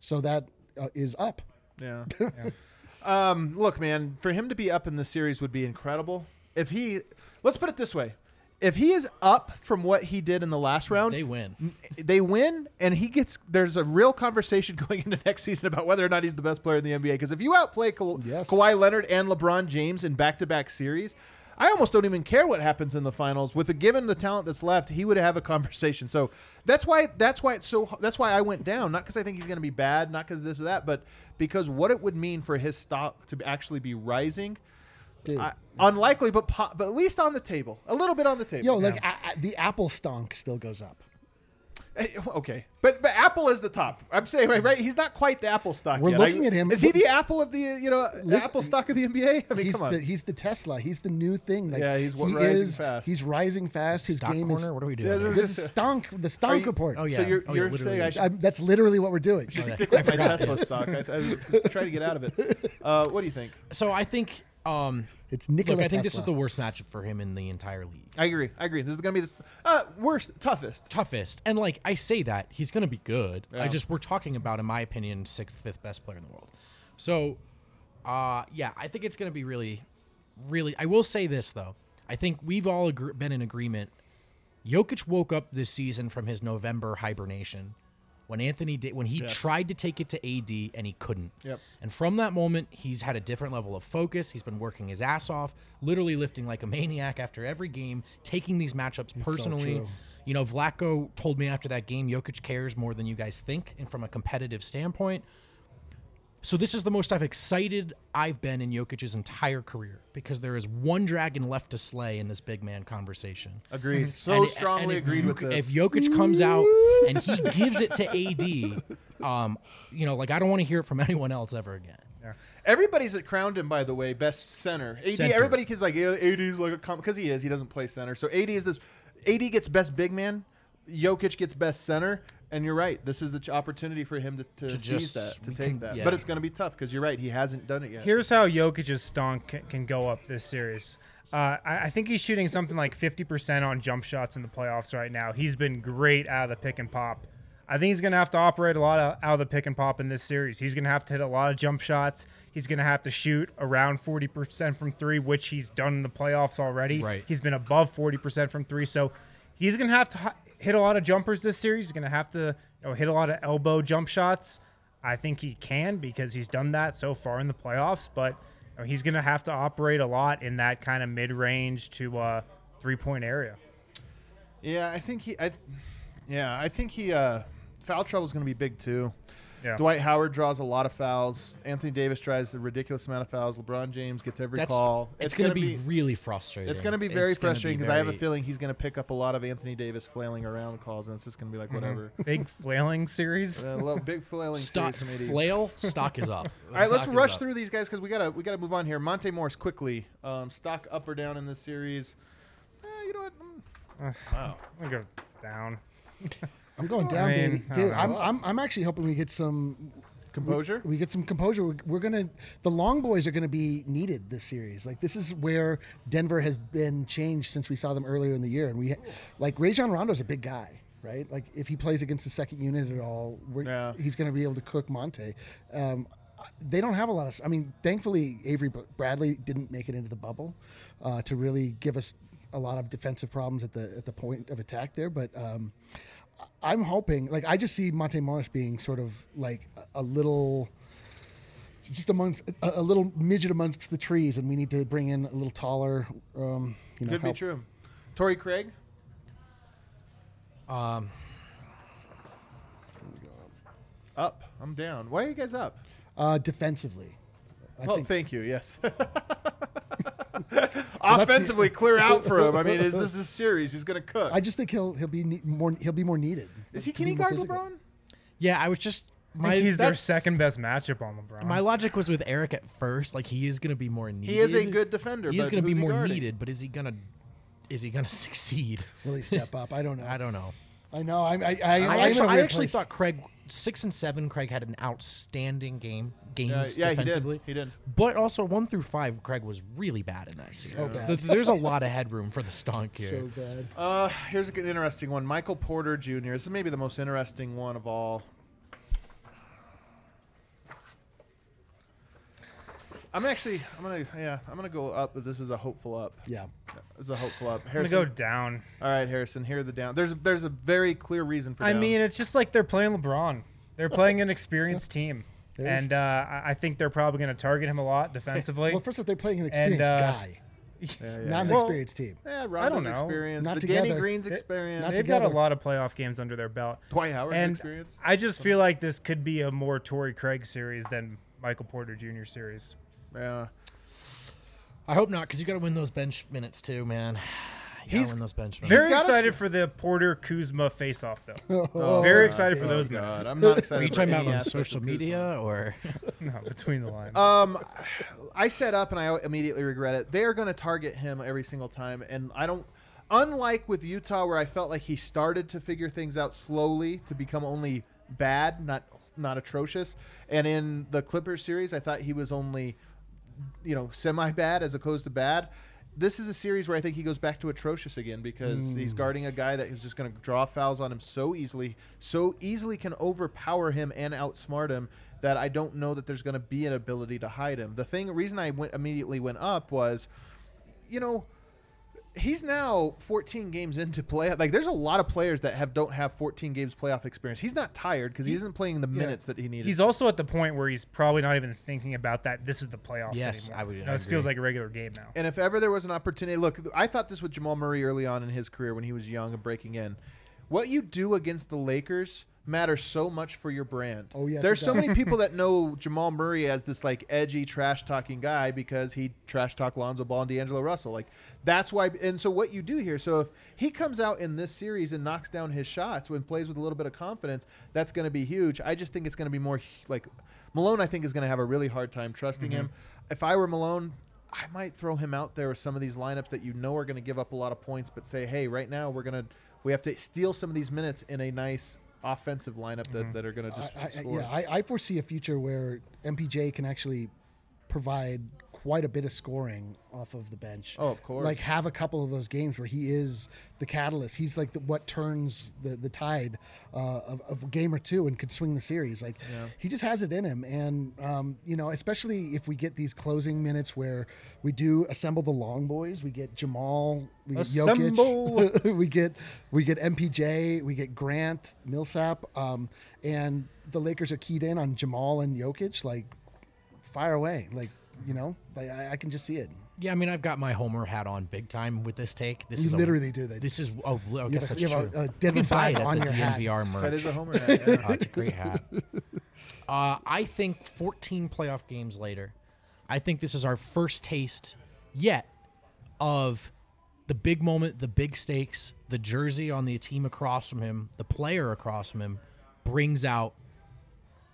S5: so that uh, is up.
S2: Yeah. *laughs* um, look, man, for him to be up in the series would be incredible. If he, let's put it this way, if he is up from what he did in the last round,
S3: They win.
S2: they win, and he gets. There's a real conversation *laughs* going into next season about whether or not he's the best player in the NBA. Because if you outplay Ka-
S5: Yes.
S2: Kawhi Leonard and LeBron James in back-to-back series. I almost don't even care what happens in the finals. With the given the talent that's left, he would have a conversation. So that's why that's why it's so that's why I went down. Not because I think he's going to be bad, not because this or that, but because what it would mean for his stock to actually be rising.
S5: Dude.
S2: I, unlikely, but po- but at least on the table, a little bit on the table.
S5: Yo, like a, a- the Apple stonk still goes up.
S2: Eh, Okay, but but Apple is the top. I'm saying right, right. He's not quite the Apple stock.
S5: We're
S2: yet.
S5: looking
S2: I-
S5: at him-
S2: Is he the Apple of the you know the
S5: Listen-
S2: Apple stock of the NBA? I mean,
S5: he's
S2: come on.
S5: the he's the Tesla. He's the new thing. Like,
S2: Yeah, he's
S5: he
S2: rising
S5: is,
S2: fast.
S5: He's rising fast. His
S3: Stock
S5: game
S3: corner.
S5: is.
S3: What are we doing?
S2: there's-
S3: here?
S5: This is stonk. The stonk
S2: you-
S5: report.
S3: Oh yeah.
S2: So you're,
S3: oh, yeah,
S2: you're saying I should
S5: I'm, that's literally what we're doing.
S2: just
S3: yeah.
S2: stick with my. Tesla stock. I, I try to get out of it. Uh, what do you think?
S3: So I think Um,
S5: It's Nikola
S3: look, I think this is the worst matchup for him in the entire league.
S2: I agree. I agree. This is gonna be the uh, worst, toughest.
S3: toughest. And like I say that he's going to be good.
S2: Yeah.
S3: I just we're talking about, in my opinion, sixth, fifth best player in the world. So, uh, yeah, I think it's going to be really, really. I will say this though. I think we've all agr been in agreement. Jokic woke up this season from his November hibernation when Anthony did when he
S2: Yes.
S3: tried to take it to AD and he couldn't.
S2: Yep.
S3: And from that moment, he's had a different level of focus. He's been working his ass off, literally lifting like a maniac after every game, taking these matchups personally.
S5: true.
S3: you know, Vlatko told me after that game, Jokic cares more than you guys think, and from a competitive standpoint. So this is the most I've excited I've been in Jokic's entire career because there is one dragon left to slay in this big man conversation.
S2: Agreed. So
S3: And-
S2: strongly
S3: and
S2: agreed with this.
S3: If Jokic comes out and he gives it to AD, um, you know, like I don't want to hear it from *laughs* anyone else ever again.
S2: Everybody's crowned him, by the way, best center. AD,
S3: Center.
S2: everybody is like "Yeah, AD is like a because he is. He doesn't play center. So AD is this. AD gets best big man. Jokic gets best center. And you're right. This is the ch- opportunity for him to, to,
S3: To
S2: seize
S3: just-
S2: that, to take
S3: can-
S2: that.
S3: yeah.
S2: But it's going to be tough because you're right. He hasn't done it yet.
S4: Here's how Jokic's stonk can, can go up this series. Uh, I, I think he's shooting something like 50% on jump shots in the playoffs right now. He's been great out of the pick and pop. I think he's going to have to operate a lot of, out of the pick and pop in this series. He's going to have to hit a lot of jump shots. He's going to have to shoot around 40% from three, which he's done in the playoffs already.
S3: Right.
S4: He's been above 40% from three. So he's going to have to hi- hit a lot of jumpers this series. He's going to have to you know, hit a lot of elbow jump shots. I think he can because he's done that so far in the playoffs, but you know, he's going to have to operate a lot in that kind of mid range to uh, three point area.
S2: Yeah, I think he. I, yeah, I think he. Uh, foul trouble is going to be big too.
S4: Yeah.
S2: Dwight Howard draws a lot of fouls. Anthony Davis tries a ridiculous amount of fouls. LeBron James gets every
S3: That's
S2: call.
S3: it's, going to be, really frustrating.
S2: It's going to be very
S3: It's gonna
S2: frustrating because I have a
S3: very-
S2: feeling he's going to pick up a lot of Anthony Davis flailing around calls, and it's just going to be like whatever.
S4: Big flailing series.
S2: Uh, lo- big flailing
S3: stock
S2: series from AD.
S3: flail stock is up. *laughs*
S2: All right, let's rush through these guys because we gotta we gotta move on here. Monte Morris quickly. Um, stock up or down in this series? Eh, you know what? Mm, wow.
S4: I'm going to go down. *laughs*
S5: I'm going down,
S4: mean,
S5: baby, dude. I'm. I'm I'm actually hoping we get some
S2: Composure.
S5: we get some composure. We're, we're gonna the long boys are gonna be needed this series. Like this is where Denver has been changed since we saw them earlier in the year, and we like Rajon Rondo's a big guy, right? Like if he plays against the second unit at all, we're,
S2: Yeah.
S5: he's gonna be able to cook Monte. Um, they don't have a lot of. I mean, thankfully Avery Bradley didn't make it into the bubble uh, to really give us a lot of defensive problems at the at the point of attack there, but. Um, I'm hoping, like, I just see Monte Morris being sort of like a, a little, just amongst a, a little midget amongst the trees, and we need to bring in a little taller. Um, you know,
S2: Could be true. Torrey Craig.
S3: Um,
S2: Up. I'm down. Why are you guys up?
S5: Uh, defensively, I
S2: oh,
S5: think
S2: thank you. Yes. *laughs* Offensively, clear *laughs* out for him. I mean, is this a series? He's gonna cook.
S5: I just think he'll he'll be ne- more he'll be more needed.
S2: is he
S5: He'll
S2: can he
S5: be more
S2: guard
S5: physical.
S2: LeBron?
S3: yeah, I was just
S4: I
S3: my
S4: think he's their
S2: that's-
S4: second best matchup on LeBron.
S3: my logic was with Eric at first. Like he is going to be more needed.
S2: He is a good defender.
S3: He is
S2: but
S3: going to be
S2: who's he
S3: more
S2: guarding?
S3: needed, but is he going to is he going *laughs* to succeed?
S5: Will he step up? I don't know.
S3: I don't know.
S5: I know. I I, I,
S3: I,
S5: I'm in a
S3: actually, I actually
S5: place.
S3: thought Craig six and seven. Craig had an outstanding game games
S2: yeah, he did.
S3: defensively.
S2: He did.
S3: But also one through five, Craig was really bad in that series.
S5: bad.
S3: There's a lot of headroom for the stonk *laughs* here.
S5: so bad.
S2: Uh, here's an interesting one. Michael Porter Jr. This is maybe the most interesting one of all. I'm actually, I'm gonna, yeah, I'm gonna go up, but this is a hopeful up.
S5: Yeah.
S2: This is a hopeful up.
S4: I'm going
S2: Harrison,
S4: to go down.
S2: all right, Harrison. Here are the down. There's, there's a very clear reason for.
S4: I
S2: down.
S4: mean, it's just like they're playing LeBron. They're playing an experienced team.
S5: There is-
S4: And uh, I I think they're probably going to target him a lot defensively.
S5: Well, first off, they're playing an experienced
S4: uh,
S5: guy, *laughs*
S2: yeah, yeah,
S5: not
S2: yeah.
S5: an
S4: Well,
S5: experienced team.
S2: Yeah,
S4: I don't know.
S2: Experience.
S5: Not
S2: the Danny. Green's experience.
S5: not
S4: They've got a lot of playoff games under their belt.
S2: Dwight Howard's
S4: and
S2: experience.
S4: I just feel like this could be a more Torrey Craig series than Michael Porter Jr. series.
S2: Yeah.
S3: I hope not, because you got to win those bench minutes too, man. *sighs* You gotta
S2: He's
S3: win those bench minutes.
S4: Very excited for the Porter Kuzma face-off, though. *laughs*
S5: Oh,
S4: Very excited for those
S2: God.
S4: minutes.
S2: I'm *laughs* not excited.
S3: Are you
S2: for
S3: talking
S2: any
S3: about on
S2: aspect
S3: social
S2: of Kuzma.
S3: media or? *laughs*
S4: no, between the lines.
S2: Um, I set up and I immediately regret it. They are going to target him every single time, and I don't. Unlike with Utah, where I felt like he started to figure things out slowly to become only bad, not not atrocious, and in the Clippers series, I thought he was only you know, semi bad as opposed to bad. This is a series where I think he goes back to atrocious again because hmm. he's guarding a guy that is just going to draw fouls on him so easily, so easily can overpower him and outsmart him that I don't know that there's going to be an ability to hide him. The thing, reason I went immediately went up was, you know, he's now 14 games *laughs* into play. Like, there's a lot of players that have don't have 14 games playoff experience. He's not tired because he, isn't playing the minutes that he needed.
S4: He's also at the point where he's probably not even thinking about that. This is the playoffs
S3: Yes,
S4: anymore.
S3: I would-
S4: You
S3: I
S4: know, it feels like a regular game now.
S2: And if ever there was an opportunity, look, I thought this with Jamal Murray early on in his career when he was young and breaking in. What you do against the Lakers matters so much for your brand.
S5: Oh, yes,
S2: There's so many people *laughs* that know Jamal Murray as this like edgy trash talking guy because he trash talked Lonzo Ball and D'Angelo Russell. Like that's why. And so what you do here, so if he comes out in this series and knocks down his shots when plays with a little bit of confidence, that's going to be huge. I just think it's going to be more like Malone. I think is going to have a really hard time trusting him. Mm-hmm. If I were Malone. I might throw him out there with some of these lineups that you know are going to give up a lot of points, but say, hey, right now we're going to we have to steal some of these minutes in a nice offensive lineup that, mm-hmm. that are going to just
S5: I, I, yeah, I, I foresee a future where MPJ can actually provide quite a bit of scoring off of the bench.
S2: Oh, of course.
S5: Like have a couple of those games where he is the catalyst. He's like the, what turns the the tide uh, of, of a game or two and could swing the series. Like he just has it in him, and um, you know, especially if we get these closing minutes where we do assemble the long boys. We get Jamal, we get
S4: Assemble.
S5: Jokic, *laughs* we get we get MPJ, we get Grant, Millsap, um, and the Lakers are keyed in on Jamal and Jokic. Like fire away, like you know, like I, I can just see it.
S3: Yeah, I mean, I've got my Homer hat on big time with this take. This
S5: You
S3: is a-
S5: literally do that.
S3: This is oh, I
S5: You
S3: guess
S5: have a-
S3: that's
S5: you
S3: true.
S5: have a- a
S3: you
S5: Denver
S3: can buy
S5: flag
S3: it at
S5: on
S3: the
S5: your hat.
S3: Merch.
S2: That is a homer hat. yeah. *laughs*
S3: Oh, it's a great hat. Uh, I think 14 playoff games later, I think this is our first taste yet of the big moment, the big stakes, the jersey on the team across from him, the player across from him brings out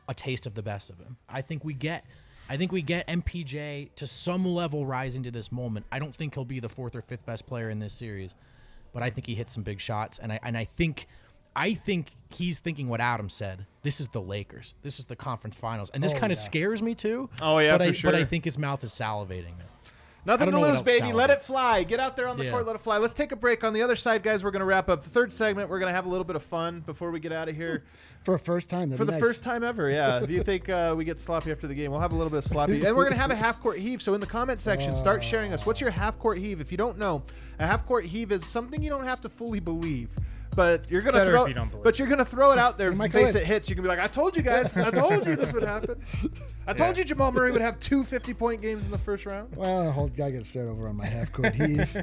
S3: a taste of the best of him. I think we get I think we get MPJ to some level rising to this moment. I don't think he'll be the fourth or fifth best player in this series, but I think he hits some big shots and I and I think I think he's thinking what Adam said. This is the Lakers. This is the conference finals. And this
S5: Oh,
S3: kind of
S5: yeah.
S3: scares me too.
S2: Oh, yeah,
S3: but I
S2: for
S3: but I think his mouth is salivating. now.
S2: Nothing to
S3: don't know what
S2: lose, baby. Let it fly. Get out there on the
S3: Yeah.
S2: court, let it fly. Let's take a break. On the other side, guys, we're going to wrap up the third segment. We're going to have a little bit of fun before we get out of here.
S5: For a first time,
S2: For the
S5: nice.
S2: first time ever, yeah. if you think uh, we get sloppy after the game, we'll have a little bit of sloppy. and we're going to have a half court heave. So in the comment section, start sharing us. What's your half court heave? If you don't know, a half court heave is something you don't have to fully believe. But you're gonna throw,
S4: you
S2: but you're gonna throw it out there in
S5: might
S2: case it hits. You can be like, "I told you guys, I told you this would happen. *laughs* I told
S4: Yeah.
S2: you Jamal Murray would have two 50 point games in the first round."
S5: Well, hold, I got to start over on my half court *laughs* heave.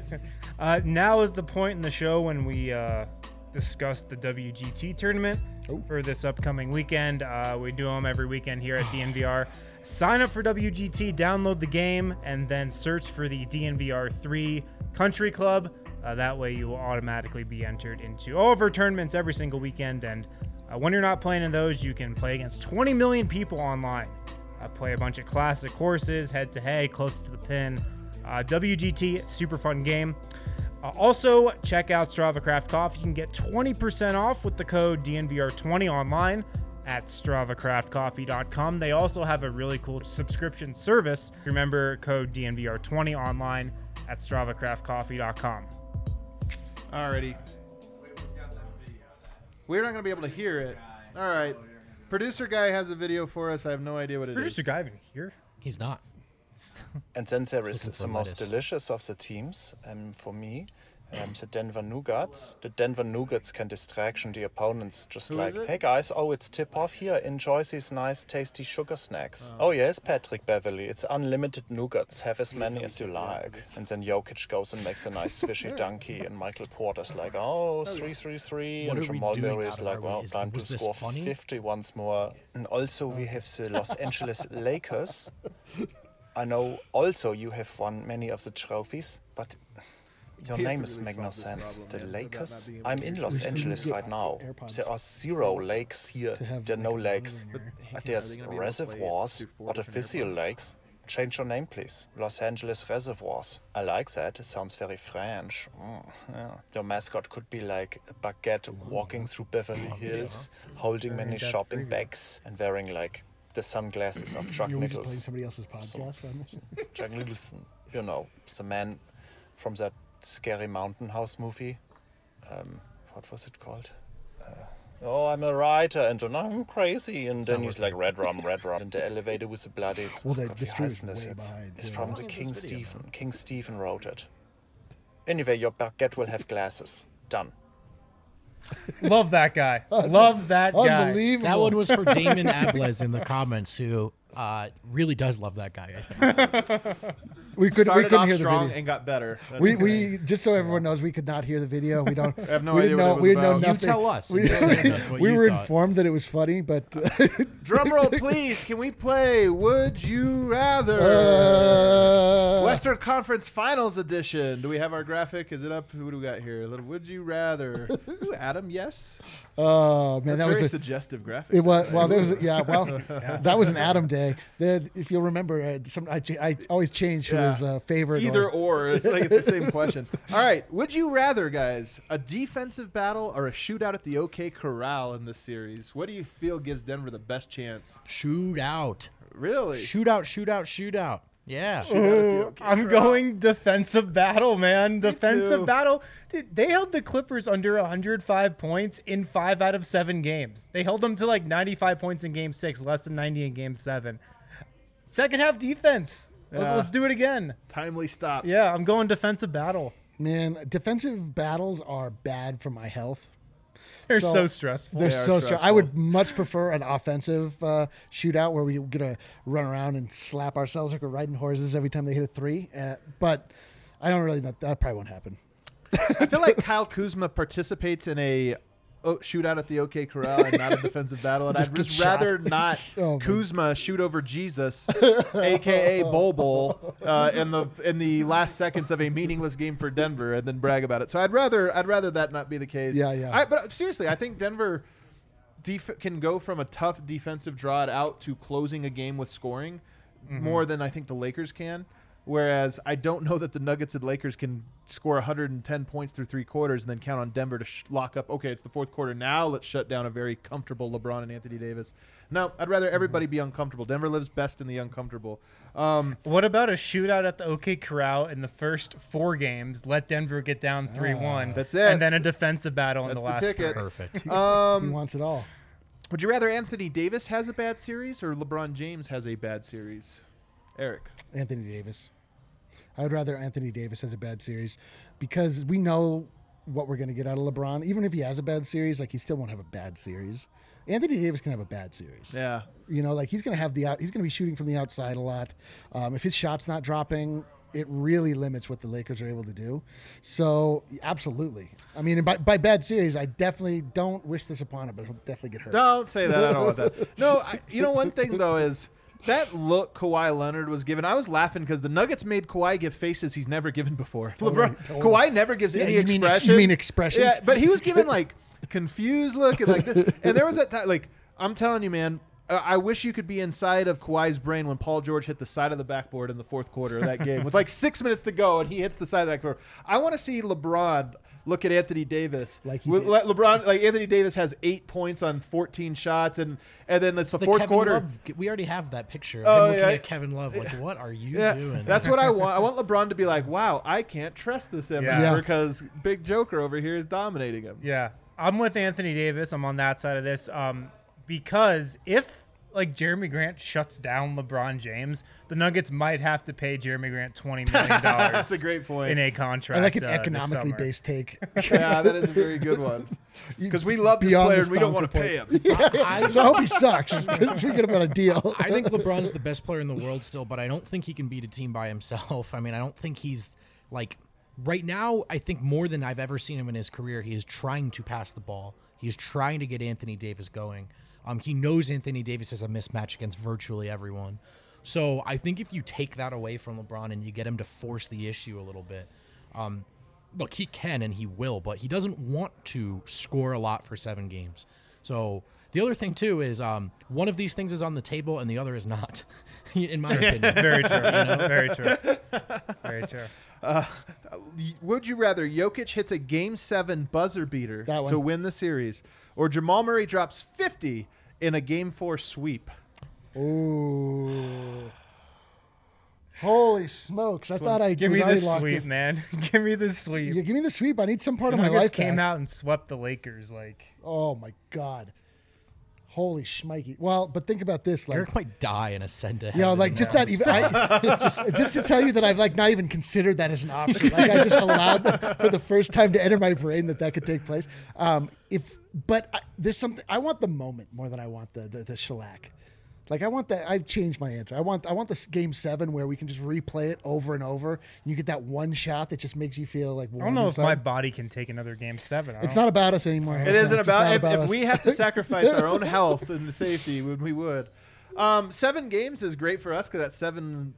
S4: Uh, now is the point in the show when we uh, discuss the WGT tournament
S5: Oh.
S4: for this upcoming weekend. Uh, we do them every weekend here at *sighs* DNVR. Sign up for WGT, download the game, and then search for the DNVR 3 Country Club. Uh, that way, you will automatically be entered into all of our tournaments every single weekend. And uh, when you're not playing in those, you can play against 20 million people online. Uh, play a bunch of classic courses, head to head, close to the pin. Uh, WGT, super fun game. Uh, also, check out Strava Craft Coffee. You can get 20% off with the code DNVR20 online at StravaCraftCoffee.com. They also have a really cool subscription service. Remember code DNVR20 online at StravaCraftCoffee.com.
S2: Alrighty. We're not going to be able to hear it. All right. Producer guy has a video for us. I have no idea what it is.
S4: Producer guy even here?
S3: He's not.
S6: And then there is
S3: looking for
S6: the most
S3: lettuce.
S6: delicious of the teams um, for me, um, the Denver Nuggets. The Denver Nuggets can distraction the opponents just
S2: Who
S6: like, hey guys, oh it's tip off here. Enjoy these nice tasty sugar snacks. Oh, yes, Patrick Beverley, it's unlimited nuggets. Have as many as you like. And then Jokic goes and makes a nice *laughs* swishy donkey, and Michael Porter's like, oh, three three three,
S3: What
S6: and
S3: are
S6: Jamal Murray is like, well, time to score
S3: funny?
S6: 50 once more. And also we have the Los *laughs* Angeles Lakers. I know also you have won many of the trophies, but your name is make no sense. The
S2: man, about not
S6: Lakers. I'm in Los. Angeles right now. There are zero lakes here. There are no lakes.
S5: room or-
S6: But there's reservoirs, artificial lakes. Change your name, please. Los Angeles Reservoirs. I like that. It sounds very French. Mm, yeah. Your mascot could be like a baguette walking through Beverly Hills, holding many shopping bags and wearing like the sunglasses of Chuck
S5: You're just playing
S6: Nichols.
S5: somebody else's podcast on.
S6: Jack Nicholson, you know, the man from that scary mountain house movie. Um, what was it called? Uh, oh, I'm a writer, and then I'm crazy, and then he's like red rum, red rum, *laughs* and the elevator with the bloodies.
S5: Well, the-
S6: God,
S5: the
S6: wie
S5: stream is
S6: heißt denn
S5: way behind,
S6: It's
S5: yeah.
S6: from the King
S3: this video,
S6: Stephen. King Stephen wrote it. Anyway, your baguette will have glasses. Done. *laughs*
S4: Love that guy. Love that guy.
S5: Unbelievable.
S3: That one was for *laughs* Damon Ables in the comments, who uh, really does love that guy.
S5: We could we couldn't
S2: off
S5: hear the
S2: strong
S5: video.
S2: and got better. That's
S5: We, we just so everyone knows, we could not hear the video. We don't. *laughs*
S2: I have no
S5: we
S2: idea
S5: didn't
S2: what it
S5: know.
S2: was
S5: we didn't know
S2: about. You
S3: tell us.
S5: We, *laughs*
S3: what
S5: we were
S3: thought.
S5: informed that it was funny, but *laughs*
S2: Drum roll, please. Can we play Would You Rather?
S5: uh,
S2: Western Conference Finals Edition. Do we have our graphic? Is it up? Who do we got here? A little Would You Rather? Ooh, Adam, yes.
S5: Oh man,
S2: That's
S5: that
S2: very
S5: was a,
S2: suggestive graphic.
S5: it was well. There was a, yeah. Well, *laughs* *laughs* that was an Adam day. The, if you'll remember, uh, some I, I always change who
S2: Yeah.
S5: was uh, favorite.
S2: Either
S5: or,
S2: or. It's like it's the same question. *laughs* All right. Would you rather, guys, a defensive battle or a shootout at the OK Corral in this series? What do you feel gives Denver the best chance?
S3: Shootout,
S2: Really?
S3: shootout, shootout, shootout. Yeah.
S2: Shootout at OK
S4: I'm
S2: Corral?
S4: going defensive battle, man. Defensive
S2: too.
S4: battle. Dude, they held the Clippers under 105 points in five out of seven games. They held them to like 95 points in game six, less than 90 in game seven. Second half defense. Let's, let's do it again.
S2: timely stop.
S4: Yeah, I'm going defensive battle.
S5: man, defensive battles are bad for my health.
S4: They're
S5: So-
S4: so, stressful.
S5: They're
S2: They are
S5: so strong. I would much prefer an offensive uh, shootout where we're gonna run around and slap ourselves like we're riding horses every time they hit a three. Uh, but I don't really know. That probably won't happen.
S2: I feel like Kyle Kuzma participates in a oh, shootout at the OK Corral and not a *laughs* defensive battle, and
S5: Just
S2: I'd just rather
S5: shot.
S2: not *laughs*
S5: Oh, man.
S2: Kuzma shoot over Jesus, aka Bol Bol, uh, in the in the last seconds of a meaningless game for Denver, and then brag about it. So I'd rather I'd rather that not be the case.
S5: Yeah, yeah.
S2: I, but seriously, I think Denver. Def- can go from a tough defensive draw it out to closing a game with scoring more than I think the Lakers can. Whereas I don't know that the Nuggets and Lakers can score 110 points through three quarters and then count on Denver to sh- lock up. Okay, it's the fourth quarter now. Let's shut down a very comfortable LeBron and Anthony Davis. No, I'd rather everybody be uncomfortable. Denver lives best in the uncomfortable. Um,
S4: What about a shootout at the OK Corral in the first four games? Let Denver get down 3 1.
S2: That's it.
S4: And then a defensive battle in
S2: That's
S4: the
S2: the
S4: last
S2: ticket.
S4: three.
S3: Perfect. *laughs*
S5: he
S2: um,
S5: wants it all.
S2: would you rather Anthony Davis has a bad series or LeBron James has a bad series? Eric.
S5: Anthony Davis. I would rather Anthony Davis has a bad series because we know what we're going to get out of LeBron. Even if he has a bad series, like he still won't have a bad series. Anthony Davis can have a bad series.
S2: Yeah.
S5: You know, like he's going to have the out. He's going to be shooting from the outside a lot. Um, if his shot's not dropping, it really limits what the Lakers are able to do. So absolutely. I mean, by, by bad series, I definitely don't wish this upon him, but he'll definitely get hurt.
S2: Don't say that. I don't want that. No, I, you know one thing though is that look Kawhi Leonard was given. I was laughing because the Nuggets made Kawhi give faces he's never given before. LeBron,
S5: totally.
S2: Kawhi never gives
S5: Yeah,
S2: any
S5: you mean
S2: expression.
S5: you mean expressions?
S2: Yeah, but he was given like *laughs* confused look and like, this, and there was that time. Like I'm telling you, man. I wish you could be inside of Kawhi's brain when Paul George hit the side of the backboard in the fourth quarter of that game with like six minutes to go and he hits the side of the backboard. I want to see LeBron look at Anthony Davis.
S5: Like he
S2: with, LeBron, like Anthony Davis has eight points on 14 shots, and and then it's the,
S3: The
S2: fourth
S3: Kevin
S2: quarter.
S3: Love, we already have that picture of
S2: Oh,
S3: him looking
S2: yeah.
S3: at Kevin Love. Like, what are you
S2: Yeah,
S3: doing?
S2: that's what I want. I want *laughs* LeBron to be like, "Wow, I can't trust this MF
S4: Yeah.
S2: because Big Joker over here is dominating him."
S4: Yeah, I'm with Anthony Davis. I'm on that side of this. Um, because if like Jerami Grant shuts down LeBron James, the Nuggets might have to pay Jerami Grant twenty million *laughs* dollars.
S2: That's a great point.
S4: in a contract.
S5: I like an
S4: uh,
S5: economically based take. *laughs*
S2: yeah, that is a very good one. *laughs* Because we love this
S5: Beyond
S2: player and we don't want to pay him.
S3: I,
S5: so I hope he sucks. Because we get him on a deal.
S3: I think LeBron's the best player in the world still, but I don't think he can beat a team by himself. I mean, I don't think he's like right now. I think more than I've ever seen him in his career, he is trying to pass the ball. He is trying to get Anthony Davis going. Um, he knows Anthony Davis is a mismatch against virtually everyone. So I think if you take that away from LeBron and you get him to force the issue a little bit, um, look, he can and he will, but he doesn't want to score a lot for seven games. So the other thing too is um, one of these things is on the table and the other is not, *laughs* in my *laughs* opinion.
S4: Very true. Very true. *laughs* Very true.
S2: Would you rather Jokic hits a Game Seven buzzer beater to win the series, or Jamal Murray drops 50 in a Game Four sweep?
S5: Ooh. Holy smokes! I thought I
S4: Give
S5: was
S4: me the sweep,
S5: in.
S4: man. *laughs* Give me the sweep.
S5: Yeah, give me the sweep. I need some part
S4: the
S5: of my
S4: Nuggets
S5: life
S4: came
S5: back.
S4: out and swept the Lakers. Like
S5: Oh my god. Holy shmikey. Well, but think about this, like
S3: Eric might die in a send to
S5: Yeah, like just that even I, *laughs* just just to tell you that I've like not even considered that as an option. Like I just allowed for the first time to enter my brain that that could take place. Um, if but I, there's something I want the moment more than I want the the, the shellac. Like I want that. I've changed my answer. I want I want this game seven where we can just replay it over and over, and you get that one shot that just makes you feel like.
S4: I don't know if my body can take another game seven. I
S5: It's
S4: don't-
S5: about us anymore. It's
S2: isn't
S5: just
S2: about
S5: not
S2: if, if we have to *laughs* sacrifice our own health and safety, we, we would. Um, seven games is great for us because that's seven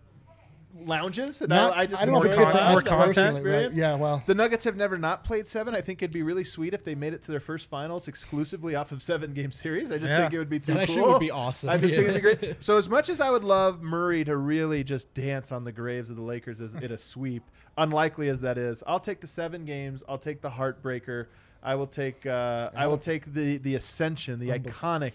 S2: lounges, and
S5: Not-
S2: I, I just
S5: I don't know if it's
S2: enjoy
S5: good for
S2: that
S5: us
S2: personally,
S5: personally, right? Yeah, well,
S2: The Nuggets have never not played seven. I think it'd be really sweet if they made it to their first finals exclusively off of seven game series. I just
S4: Yeah.
S2: think it would be too
S3: That actually
S2: cool.
S3: would be awesome,
S2: I just think it'd be great. *laughs* So as much as I would love Murray to really just dance on the graves of the Lakers as in a sweep, *laughs* unlikely as that is, I'll take the seven games. I'll take the heartbreaker. I will take. Uh, I will take the the ascension, the iconic.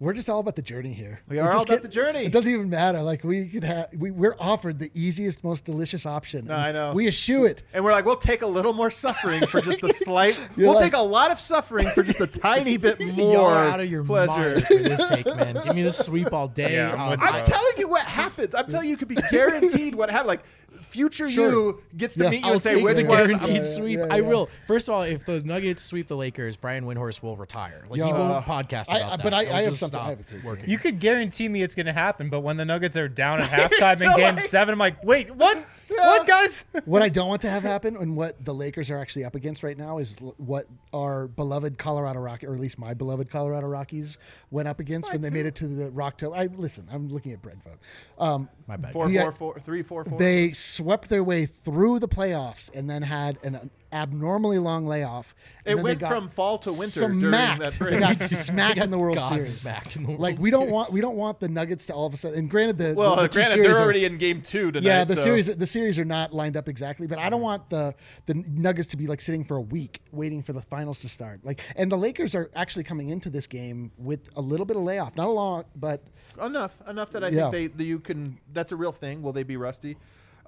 S5: We're just all about the journey here.
S2: We are
S5: just
S2: all about the journey.
S5: It doesn't even matter. Like we could have, we, we're offered the easiest, most delicious option.
S2: No, I know.
S5: We eschew it.
S2: And we're like, we'll take a little more suffering for just a *laughs* slight.
S5: You're
S2: we'll
S5: like-
S2: take a lot of suffering for just a tiny bit *laughs* more
S3: Y'all are out of your
S2: pleasure.
S3: minds for this take, man. Give me the sweep all *laughs* day.
S4: Yeah, I'm
S3: Um,
S2: I'm telling you what happens. I'm telling you, you could be guaranteed what happened. Like, future
S5: Sure.
S2: you gets to
S5: Yeah.
S2: meet you
S3: I'll
S2: and say
S3: take
S2: which
S3: the
S2: one.
S3: guaranteed
S5: Yeah,
S3: sweep.
S5: yeah,
S3: I
S5: yeah.
S3: will. First of all, if the Nuggets sweep the Lakers, Brian Windhorst will retire. Like he
S5: Yo,
S3: won't
S5: uh,
S3: podcast
S5: I-
S3: about that.
S5: but I-
S3: He'll
S5: I have
S3: just
S5: something- I
S3: stop
S5: have a take.
S3: working.
S4: You could guarantee me it's going to happen, but when the Nuggets are down at *laughs* halftime in
S2: still
S4: Game
S2: like-
S4: Seven, I'm like, wait, what? What, guys? *laughs*
S5: What I don't want to have happen, and what the Lakers are actually up against right now, is l- what our beloved Colorado Rockies, or at least my beloved Colorado Rockies, went up against when they made it to the Rockto. I listen. I'm looking at Brent Vogt. Um,
S3: My bad.
S2: Four,
S5: Yeah.
S2: four, four, three, four, four.
S5: They swept their way through the playoffs and then had an abnormally long layoff.
S2: It
S5: And then
S2: went from fall to winter during
S5: smacked.
S2: that
S5: They got *laughs* smacked in the World
S3: God
S5: Series.
S3: smacked in the
S5: like we don't want we don't want the Nuggets to all of a sudden. And granted, the
S2: well,
S5: the, the
S2: granted, they're
S5: are-
S2: already in game two tonight.
S5: yeah, the
S2: so-
S5: series the series are not lined up exactly, but I don't want the the Nuggets to be like sitting for a week waiting for the finals to start. Like, and the Lakers are actually coming into this game with a little bit of layoff, not a lot, but
S2: enough, enough that I
S5: Yeah.
S2: think they that you can. That's a real thing. Will they be rusty?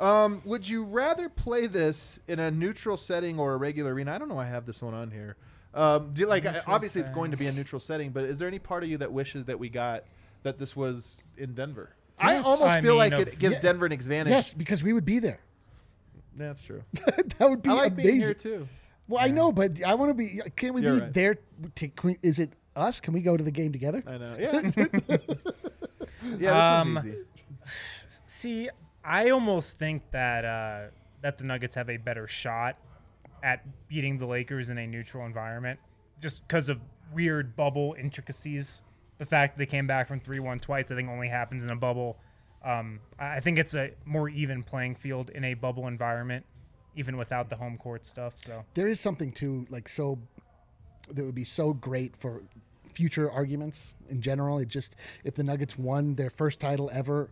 S2: Um, would you rather play this in a neutral setting or a regular arena? I don't know. why I have this one on here. Um, do you, like obviously it's going to be a neutral setting, but is there any part of you that wishes that we got that this was in Denver? I almost
S4: I
S2: feel
S4: mean,
S2: like
S4: of-
S2: it gives
S5: Yeah.
S2: Denver an advantage.
S5: yes, because we would be there.
S2: that's true. *laughs*
S5: that would be
S2: I like
S5: amazing.
S2: being here too.
S5: Well, I know, but I want to be. Can we
S2: You're
S5: be
S2: right.
S5: there? To, can we, is it us? Can we go to the game together?
S2: I know. Yeah. *laughs* *laughs* yeah. This
S4: Um,
S2: one's easy.
S4: See, I almost think that uh, that the Nuggets have a better shot at beating the Lakers in a neutral environment, just because of weird bubble intricacies. The fact that they came back from three-one twice, I think, only happens in a bubble. Um, I I think it's a more even playing field in a bubble environment, even without the home court stuff. So
S5: There is something too, like so, that would be so great for future arguments in general. It just if the Nuggets won their first title ever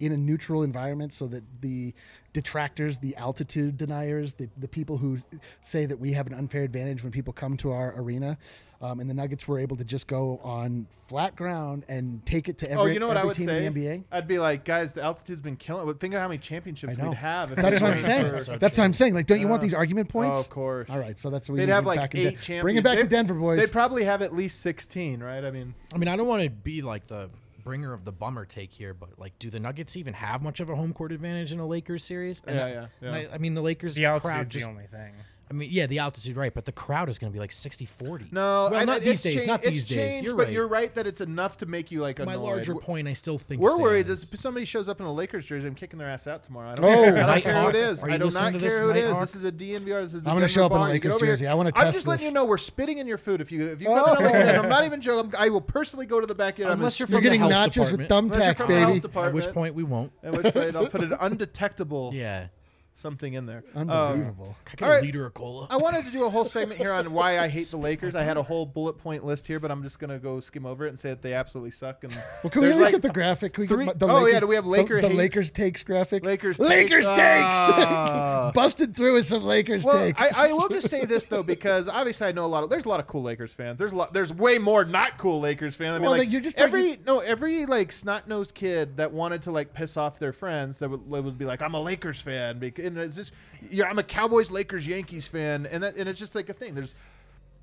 S5: in a neutral environment, so that the detractors, the altitude deniers, the, the people who say that we have an unfair advantage when people come to our arena, um, and the Nuggets were able to just go on flat ground and take it to every,
S2: Oh, you know what
S5: every
S2: I would
S5: team
S2: say?
S5: in the NBA.
S2: I'd be like, guys, the altitude's been killing. Think of how many championships
S5: I know.
S2: we'd have. If
S5: That's what I'm saying.
S2: for-
S3: So
S5: That's what I'm saying. Like, don't you want these argument points?
S2: Oh, of course.
S5: All right, so that's what we
S2: They'd have like
S5: back
S2: eight champions.
S5: Bring it back to
S2: They'd-
S5: Denver, boys.
S2: They'd probably have at least 16, right? I mean,
S3: I mean, I don't want to be like the bringer of the bummer take here, but like, do the Nuggets even have much of a home court advantage in a Lakers series? And
S2: Yeah,
S3: I,
S2: yeah, yeah.
S3: I, I mean, the Lakers
S4: the
S3: crowd just.
S4: the only thing.
S3: I mean, yeah, the altitude, right? But the crowd is going to be like 60-40.
S2: no,
S3: well, not
S2: it's
S3: these days.
S2: changed-
S3: Not
S2: it's
S3: these days.
S2: changed,
S3: You're
S2: but
S3: right.
S2: you're right that it's enough to make you like
S3: My larger
S2: We're-
S3: point, I still think
S2: We're worried
S3: stands.
S2: if somebody shows up in a Lakers jersey, I'm kicking their ass out tomorrow. I don't
S5: Oh,
S2: care, I don't
S3: Nighthawk.
S2: care who it is.
S3: Are
S2: I do not
S3: to
S2: care
S3: this,
S2: who it is.
S3: Nighthawk?
S2: This is a DNVR. This is the
S5: I'm gonna show up in a
S2: Ball. You get
S5: Lakers
S2: over here.
S5: jersey. I wanna test I'm
S2: just letting you know we're spitting in your food. If you if you come oh. in a Lakers, I'm not *laughs* even joking. I will personally go to the backyard. I'm
S3: Unless
S2: gonna
S3: you're
S5: You're
S3: from
S5: getting
S3: the health
S5: nachos with
S3: department.
S2: You're
S5: thumbtacks,
S2: from the health
S5: baby.
S3: At which point we won't.
S2: At which point I'll put an *laughs* undetectable
S3: Yeah.
S2: Something in there. Um,
S5: Unbelievable.
S3: I get a
S2: right.
S3: liter of cola.
S2: I wanted to do a whole segment here on why I hate the *laughs* Lakers. I had a whole bullet point list here, but I'm just gonna go skim over it and say that they absolutely suck. And
S5: well, can we
S2: there's
S5: look
S2: like
S5: at the graphic? Can we
S2: three-
S5: get the
S2: oh, yeah, do we have
S5: the-
S2: Laker
S5: the,
S2: hate?
S5: Lakers takes graphic?
S2: Lakers
S5: Lakers
S2: takes.
S5: takes.
S2: Ah. *laughs*
S5: Busted through with some Lakers
S2: Well,
S5: takes.
S2: I, I will just *laughs* say this though, because obviously I know a lot of there's a lot of cool Lakers fans. There's a lot, there's way more not cool Lakers fans. I mean,
S5: Well,
S2: like
S5: like, you're just
S2: every no every like snot nosed kid that wanted to like piss off their friends that would, would be like, I'm a Lakers fan, because and it's just yeah, I'm a Cowboys, Lakers, Yankees fan, and that and it's just like a thing. There's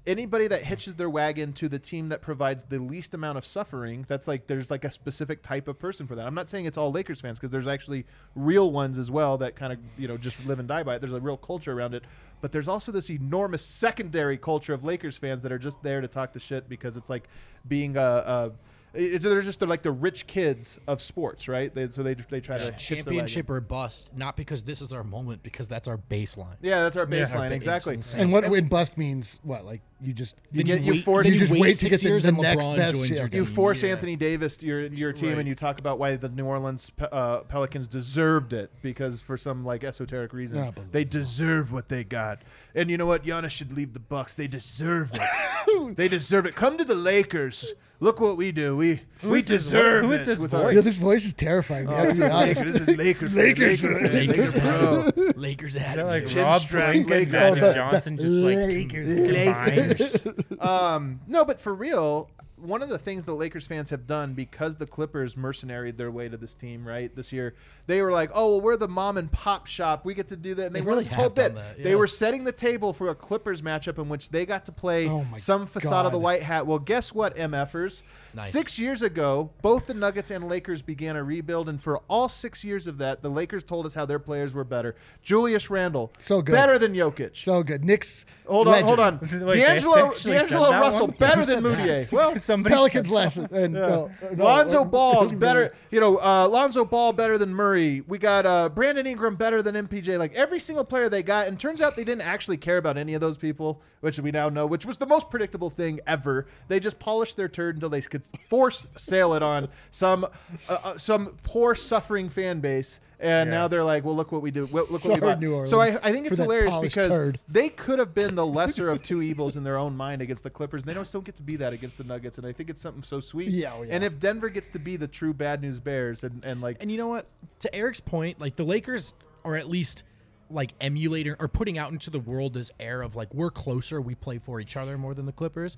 S2: anybody that hitches their wagon to the team that provides the least amount of suffering that's like there's like a specific type of person for that. I'm not saying it's all lakers fans because there's actually real ones as well that kind of you know just live and die by it. There's a real culture around it. But there's also this enormous secondary culture of lakers fans that are just there to talk the shit because it's like being a, a it's, they're just they're like the rich kids of sports right they, so they they try to hitch their.
S3: Championship or bust, not because this is our moment, because that's our baseline.
S2: yeah that's our
S4: Yeah.
S2: baseline
S3: It's
S2: exactly
S3: insane.
S5: and what when bust means what? Like you just
S2: You get- you
S3: wait-
S2: force-
S3: then
S2: you
S5: just wait to get the-
S3: years
S5: the
S3: and
S5: next best
S3: joins your
S5: champ.
S2: you
S3: team.
S2: force
S3: Yeah.
S2: Anthony Davis to your your team,
S3: Right.
S2: and you talk about why the New Orleans Pe- uh, Pelicans deserved it because for some like esoteric reason
S5: Unbelievable.
S2: they deserve what they got. And you know what? Giannis should leave the Bucks. They deserve it. *laughs* they deserve it. Come to the Lakers. Look what we do. We we
S4: is this-
S2: deserve
S4: who is
S2: it.
S4: this
S2: with
S4: voice?
S5: Yeah, this voice is terrifying. me, I have to be honest.
S2: Lakers, this is Lakers. fan,
S5: Lakers
S2: Lakers,
S5: fan.
S2: fan,
S3: Lakers
S2: Lakers bro.
S3: Lakers
S4: They're
S3: had
S4: like
S3: me.
S2: Chin
S4: Rob
S2: strap
S4: Blake and
S2: Lakers.
S4: Magic
S5: Oh, the-
S4: Johnson
S5: the
S4: just like
S5: Lakers.
S4: combined.
S2: Um, *laughs* no, but for real, one of the things the Lakers fans have done because the Clippers mercenaried their way to this team, right? This year, they were like, "Oh, well, we're the mom and pop shop. We get to do that." And they,
S3: They
S2: were
S3: really
S2: this whole
S3: have
S2: bit.
S3: done that,
S2: They were setting the table for a Clippers matchup in which they got to play
S5: Oh
S2: some facade of the white hat. Well, guess what, MFers?
S3: Nice.
S2: Six years ago, both the Nuggets and Lakers began a rebuild, and for all six years of that, the Lakers told us how their players were better. Julius Randle,
S5: So good.
S2: better than Jokic.
S5: So good. Knicks.
S2: Hold on,
S5: legend.
S2: hold on. *laughs*
S4: Wait,
S2: D'Angelo, D'Angelo Russell,
S4: one?
S2: better than
S4: said that?
S2: Mudiay. *laughs* Well,
S4: Somebody
S5: Pelicans
S4: said-
S5: lesson. And, no, no,
S2: Lonzo Ball's *laughs* better. You know, uh, Lonzo Ball better than Murray. We got uh, Brandon Ingram better than MPJ. Like every single player they got, and turns out they didn't actually care about any of those people, which we now know, which was the most predictable thing ever. They just polished their turd until they could force sail it on some uh, uh, some poor suffering fan base. And
S4: Yeah.
S2: now they're like, well, look what we do. Look, look what we bought.
S5: New
S2: So I, I think it's hilarious because
S5: turd.
S2: they could have been the lesser of two *laughs* evils in their own mind against the Clippers. And they don't still get to be that against the Nuggets, and I think it's something so sweet.
S5: Yeah, oh, yeah.
S2: And if Denver gets to be the true bad news Bears, and, and like
S3: And you know what? To Eric's point, like the Lakers are at least like emulating or putting out into the world this air of like we're closer, we play for each other more than the Clippers.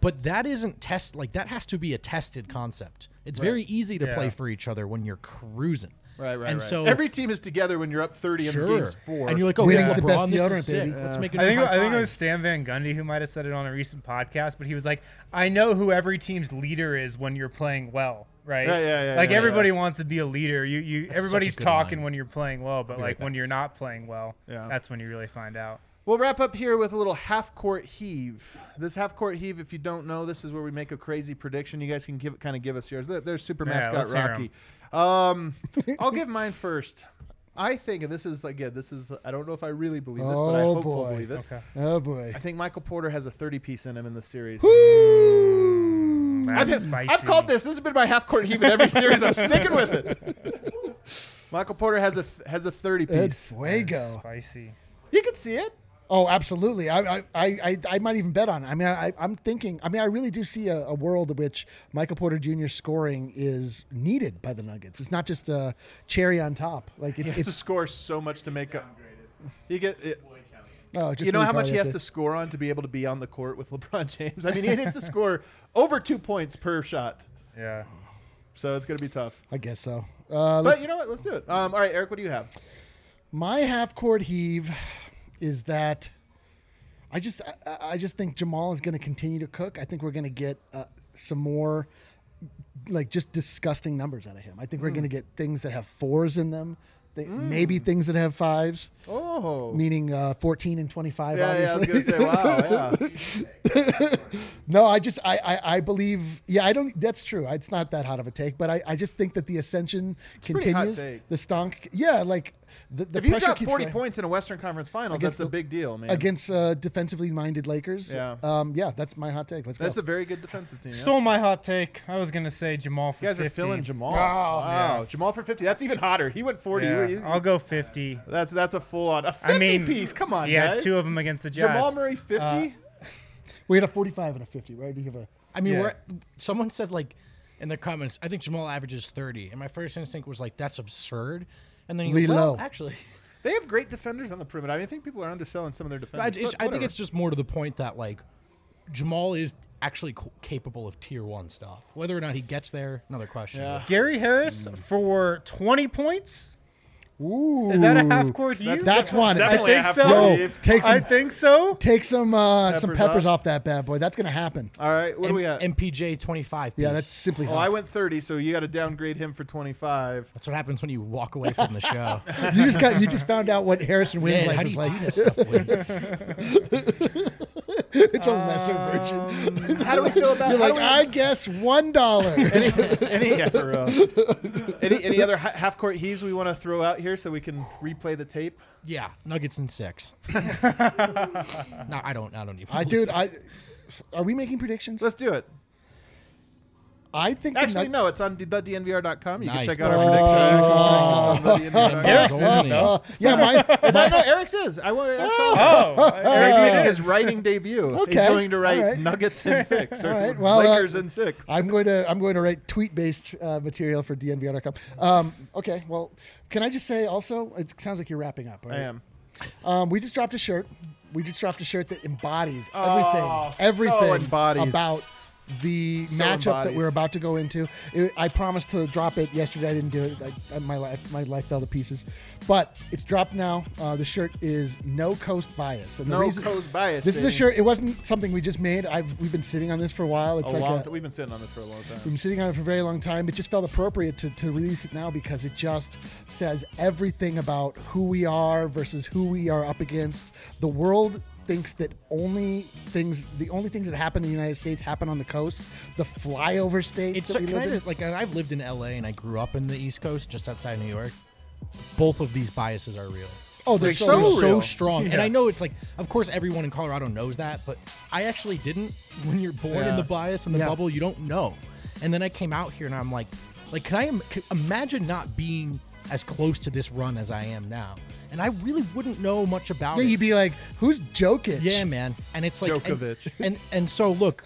S3: But that isn't test like that has to be a tested concept. It's very easy to play for each other when you're cruising.
S2: right, right,
S3: and
S2: right.
S3: so
S2: every team is together when you're up thirty in
S3: sure,
S2: games four.
S3: and you're like, oh,
S5: Winning's
S3: yeah,
S5: the best
S3: LeBron, this
S5: deodorant,
S3: is sick.
S5: baby.
S3: Let's make a
S4: I
S3: new
S4: think I think it was Stan Van Gundy who might have said it on a recent podcast, but he was like, "I know who every team's leader is when you're playing well, right?
S2: Yeah, yeah, yeah,
S4: Like
S2: yeah,
S4: everybody
S2: yeah.
S4: wants to be a leader. You, you,
S3: such a
S4: everybody's talking
S3: line.
S4: when you're playing well, but
S3: be
S4: like
S3: right
S4: when
S3: back.
S4: you're not playing well,
S2: Yeah.
S4: that's when you really find out.
S2: We'll wrap up here with a little half court heave. This half court heave, if you don't know, this is where we make a crazy prediction. You guys can give kind of give us yours. There- There's Super
S4: Yeah,
S2: Mascot
S4: let's hear 'em.
S2: Rocky. Um, *laughs* I'll give mine first. I think, and this is again, this is I don't know if I really believe this, but I
S5: Oh,
S2: hope
S5: boy.
S2: will believe it.
S4: Okay.
S5: Oh boy.
S2: I think Michael Porter has a 30 piece in him in this series.
S4: That's
S2: I've,
S4: spicy.
S2: I've called this. This has been my half court heave in every series. I'm sticking with it. *laughs* Michael Porter has a has a 30
S5: Ed
S2: piece.
S5: Fuego.
S4: Spicy.
S2: You can see it.
S5: Oh, absolutely. I, I, I, I- I might even bet on. it. I mean, I, I'm thinking. I mean, I really do see a, a world in which Michael Porter Jr. scoring is needed by the Nuggets. It's not just a cherry on top. Like
S2: He
S5: it's,
S2: has to score so much to make up. He get it,
S5: oh, just
S2: you know how much he has to score on to be able to be on the court with *laughs* LeBron James. I mean, he needs to score *laughs* over two points per shot.
S4: Yeah.
S2: So it's gonna be tough.
S5: I guess so. Uh,
S2: But you know what? Let's do it. Um, all right, Eric, what do you have?
S5: my half court heave is that I just I, I just think Jamal is going to continue to cook. I think we're going to get uh, some more like just disgusting numbers out of him. I think we're
S2: Hmm.
S5: going to get things that have fours in them. Th- Maybe things that have fives,
S2: Oh,
S5: meaning uh, 14 and 25.
S2: yeah, yeah. I
S5: obviously.
S2: say, wow, yeah. *laughs*
S5: No, I just I, I I believe yeah I don't that's true it's not that hot of a take but I, I just think that the ascension
S2: hot
S5: continues
S2: take.
S5: the stonk yeah like the, the
S2: if you
S5: pressure
S2: drop 40
S5: ri-
S2: points in a Western Conference Finals,
S5: Against
S2: that's a big deal, man.
S5: against uh, defensively minded Lakers.
S2: Yeah.
S5: um, yeah, that's my hot take. Let's go.
S2: that's a very good defensive team. yeah.
S4: Stole my hot take. I was gonna say Jamal for
S2: You guys
S4: 50.
S2: are filling Jamal.
S4: Oh,
S2: wow,
S4: yeah.
S2: Jamal for 50. That's even hotter. He went 40.
S4: Yeah,
S2: You- you-
S4: I'll go 50.
S2: that's that's a full on a 50
S4: I mean,
S2: piece. Come on,
S4: yeah,
S2: guys.
S4: two of them against the Jazz.
S2: Jamal Murray 50.
S4: Uh, *laughs*
S5: we had a 45 and a 50, right? Do you have a?
S3: I mean,
S4: Yeah.
S3: we're, someone said like in the comments, I think Jamal averages 30, and my first instinct was like, that's absurd. And then you
S5: Lee
S3: go, well,
S5: low.
S3: actually, *laughs*
S2: they have great defenders on the perimeter. I, mean, I think people are underselling some of their
S3: I,
S2: defenders.
S3: it's-
S2: but
S3: I think
S2: whatever.
S3: it's just more to the point that like Jamal is actually c- capable of tier one stuff. Whether or not he gets there, another question.
S2: Yeah.
S4: Gary Harris for 20 points.
S5: Ooh,
S4: Is that a half court heave?
S5: That's one.
S4: I think so.
S5: Yo,
S2: heave.
S5: take
S4: I think so.
S5: take some, uh, some
S2: Peppers
S5: peppers
S2: off.
S5: off that bad boy. That's gonna happen.
S2: All right, what do we got?
S3: MPJ 25.
S5: Yeah, that's simply.
S2: well,
S5: hot.
S2: I went 30, so you got to downgrade him for 25.
S3: That's what happens when you walk away from the show. *laughs*
S5: you just got. You just found out what Harrison Wind's
S3: Man,
S5: life
S3: how do
S5: is
S3: you
S5: like.
S3: do this stuff? *laughs* *laughs* Lee? *laughs*
S5: it's a lesser version.
S2: Um, *laughs* how do we feel about
S5: it?
S2: You're
S5: like,
S2: we-
S5: I guess one dollar. *laughs*
S2: any any, yeah, any any other half court heaves we want to throw out here so we can replay the tape?
S3: yeah, Nuggets in six. no, I don't. I don't even.
S5: I dude, I. Are we making predictions?
S2: Let's do it.
S5: I think
S2: Actually,
S5: Nug-
S2: no, it's on DNVR.com. You
S3: Nice.
S2: can check out our *laughs* prediction.
S4: Eric's isn't though.
S5: Uh, yeah, my,
S2: no, no, Eric's is. I want Eric's also.
S4: Oh,
S2: Eric's *laughs*
S4: Eric's
S2: making
S4: made
S2: his writing debut. He's
S5: Okay,
S2: going to write
S5: all right.
S2: Nuggets in six *laughs* or
S5: All right, well, uh,
S2: Lakers in six.
S5: I'm going to I'm going to write tweet based uh, material for DNVR.com. Um, okay, well, can I just say also? It sounds like you're wrapping up. all
S2: I
S5: right?
S2: am.
S5: Um, we just dropped a shirt. We just dropped a shirt that embodies
S2: Oh, so
S5: everything, everything
S2: embodies.
S5: about the
S2: So
S5: matchup that we're about to go into. It, I promised to drop it yesterday. I didn't do it. I, I, my life, my life fell to pieces. But it's dropped now. Uh, the shirt is no coast bias. And the
S2: No
S5: reason,
S2: coast bias.
S5: This is a shirt. It wasn't something we just made. I've we've been sitting on this for a while. It's
S2: A
S5: like
S2: long
S5: a,
S2: we've been sitting on this for a long time.
S5: We've been sitting on it for a very long time. It just felt appropriate to, to release it now because it just says everything about who we are versus who we are up against. The world thinks that only things, the only things that happen in the United States happen on the coast, the flyover states
S3: It's
S5: that we live in.
S3: like I've lived in LA and I grew up in the East Coast, just outside New York. Both of these biases are real.
S5: Oh, they're
S2: They're
S5: so,
S2: so
S3: so strong. And I know it's like, of course, everyone in Colorado knows that, but I actually didn't. *laughs* When you're born in the bias and the
S5: Yeah.
S3: bubble, you don't know. And then I came out here and I'm like, like, can I im- imagine not being as close to this run as I am now? And I really wouldn't know much about
S5: Yeah,
S3: it.
S5: you'd be like, "Who's Jokic?"
S3: Yeah, man. And it's like and-
S2: Djokovic. *laughs*
S3: And, and so look,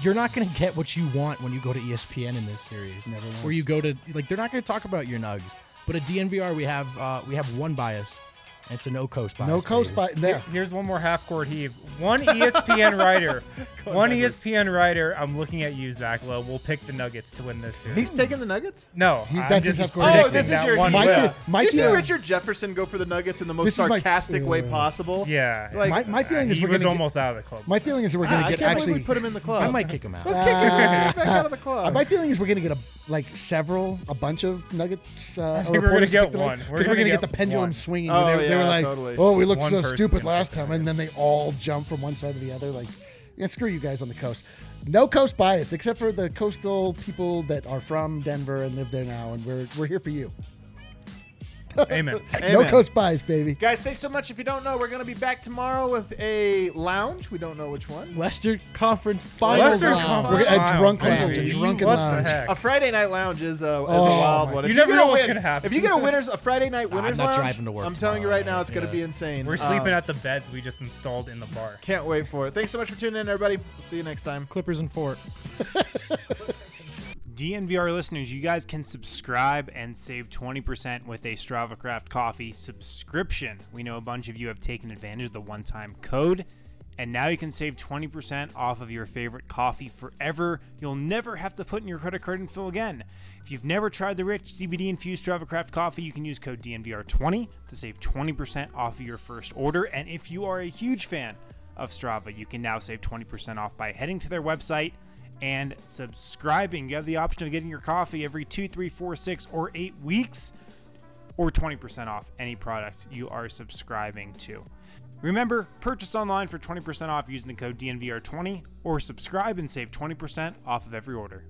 S3: you're not going to get what you want when you go to ESPN in this series.
S5: Never
S3: Where you go to like they're not going to talk about your nugs. But at DNVR we have uh, we have one bias. And it's a no coast bias.
S5: no coast
S3: baby.
S5: by there.
S4: Here's one more half court heave. One ESPN *laughs* writer. one E ESPN writer. I'm looking at you, Zach Lowe. Will pick the Nuggets to win this series.
S2: He's taking the Nuggets.
S4: no,
S5: He-
S4: I'm
S5: that's his
S4: just
S5: half court.
S4: predicting
S2: Oh, this is your
S4: one
S5: My
S4: will.
S5: fe- my
S2: Did you see
S5: feeling-
S2: Richard Jefferson go for the Nuggets in the most
S5: This is my-
S2: sarcastic way
S5: Yeah.
S2: possible?
S4: Yeah,
S2: Like,
S5: my, my feeling is
S4: he
S5: we're
S4: was
S5: gonna get-
S4: almost out of the club.
S5: my feeling is we're
S2: Ah,
S5: gonna
S2: I
S5: get
S2: can't
S5: actually.
S2: we put him in the club.
S3: I might kick him out.
S2: Let's kick him
S5: Ah. *laughs*
S2: back out of the
S5: Uh,
S2: club.
S5: my feeling is we're gonna get a like several, a bunch of Nuggets. Uh,
S4: think we're gonna get one. We're gonna
S5: gonna get,
S4: get
S5: the pendulum
S4: one.
S5: swinging.
S2: Oh,
S5: they, they were like,
S2: totally.
S5: "Oh, we looked
S4: One
S5: so stupid last time," and then they all jump from one side to the other. Like, yeah, screw you guys on the coast. No coast bias, except for the coastal people that are from Denver and live there now, and we're we're here for you.
S4: Amen. *laughs*
S5: No
S2: Amen.
S5: coast bias, baby.
S2: Guys, thanks so much. If you don't know, we're going to be back tomorrow with a lounge. We don't know which one.
S3: Western Conference Finals.
S4: Western
S3: round.
S4: Conference
S5: We're a
S4: Finals,
S5: drunk
S4: baby.
S5: lounge, a drunken
S4: what
S5: lounge.
S4: the heck?
S2: A Friday night lounge is a, is
S5: Oh,
S2: a wild one.
S4: You
S2: If
S4: never
S2: get
S4: know what's gonna happen.
S2: If you get a winners, a Friday night winners I'm
S3: not
S2: lounge,
S3: driving to work
S2: I'm telling you right now, it's going to be insane.
S4: We're
S2: Uh,
S4: sleeping at the beds we just installed in the bar.
S2: Can't wait for it. Thanks so much for tuning in, everybody. We'll see you next time.
S3: Clippers and Fort. *laughs*
S1: DNVR listeners, you guys can subscribe and save 20% with a Strava Craft Coffee subscription. We know a bunch of you have taken advantage of the one time code, and now you can save 20% off of your favorite coffee forever. You'll never have to put in your credit card info again. If you've never tried the rich CBD infused Strava Craft coffee, you can use code DNVR20 to save 20% off of your first order. And if you are a huge fan of Strava, you can now save 20% off by heading to their website and subscribing. You have the option of getting your coffee every two, three, four, six, or eight weeks, or 20% off any product you are subscribing to. Remember, purchase online for 20% off using the code DNVR20 or subscribe and save 20% off of every order.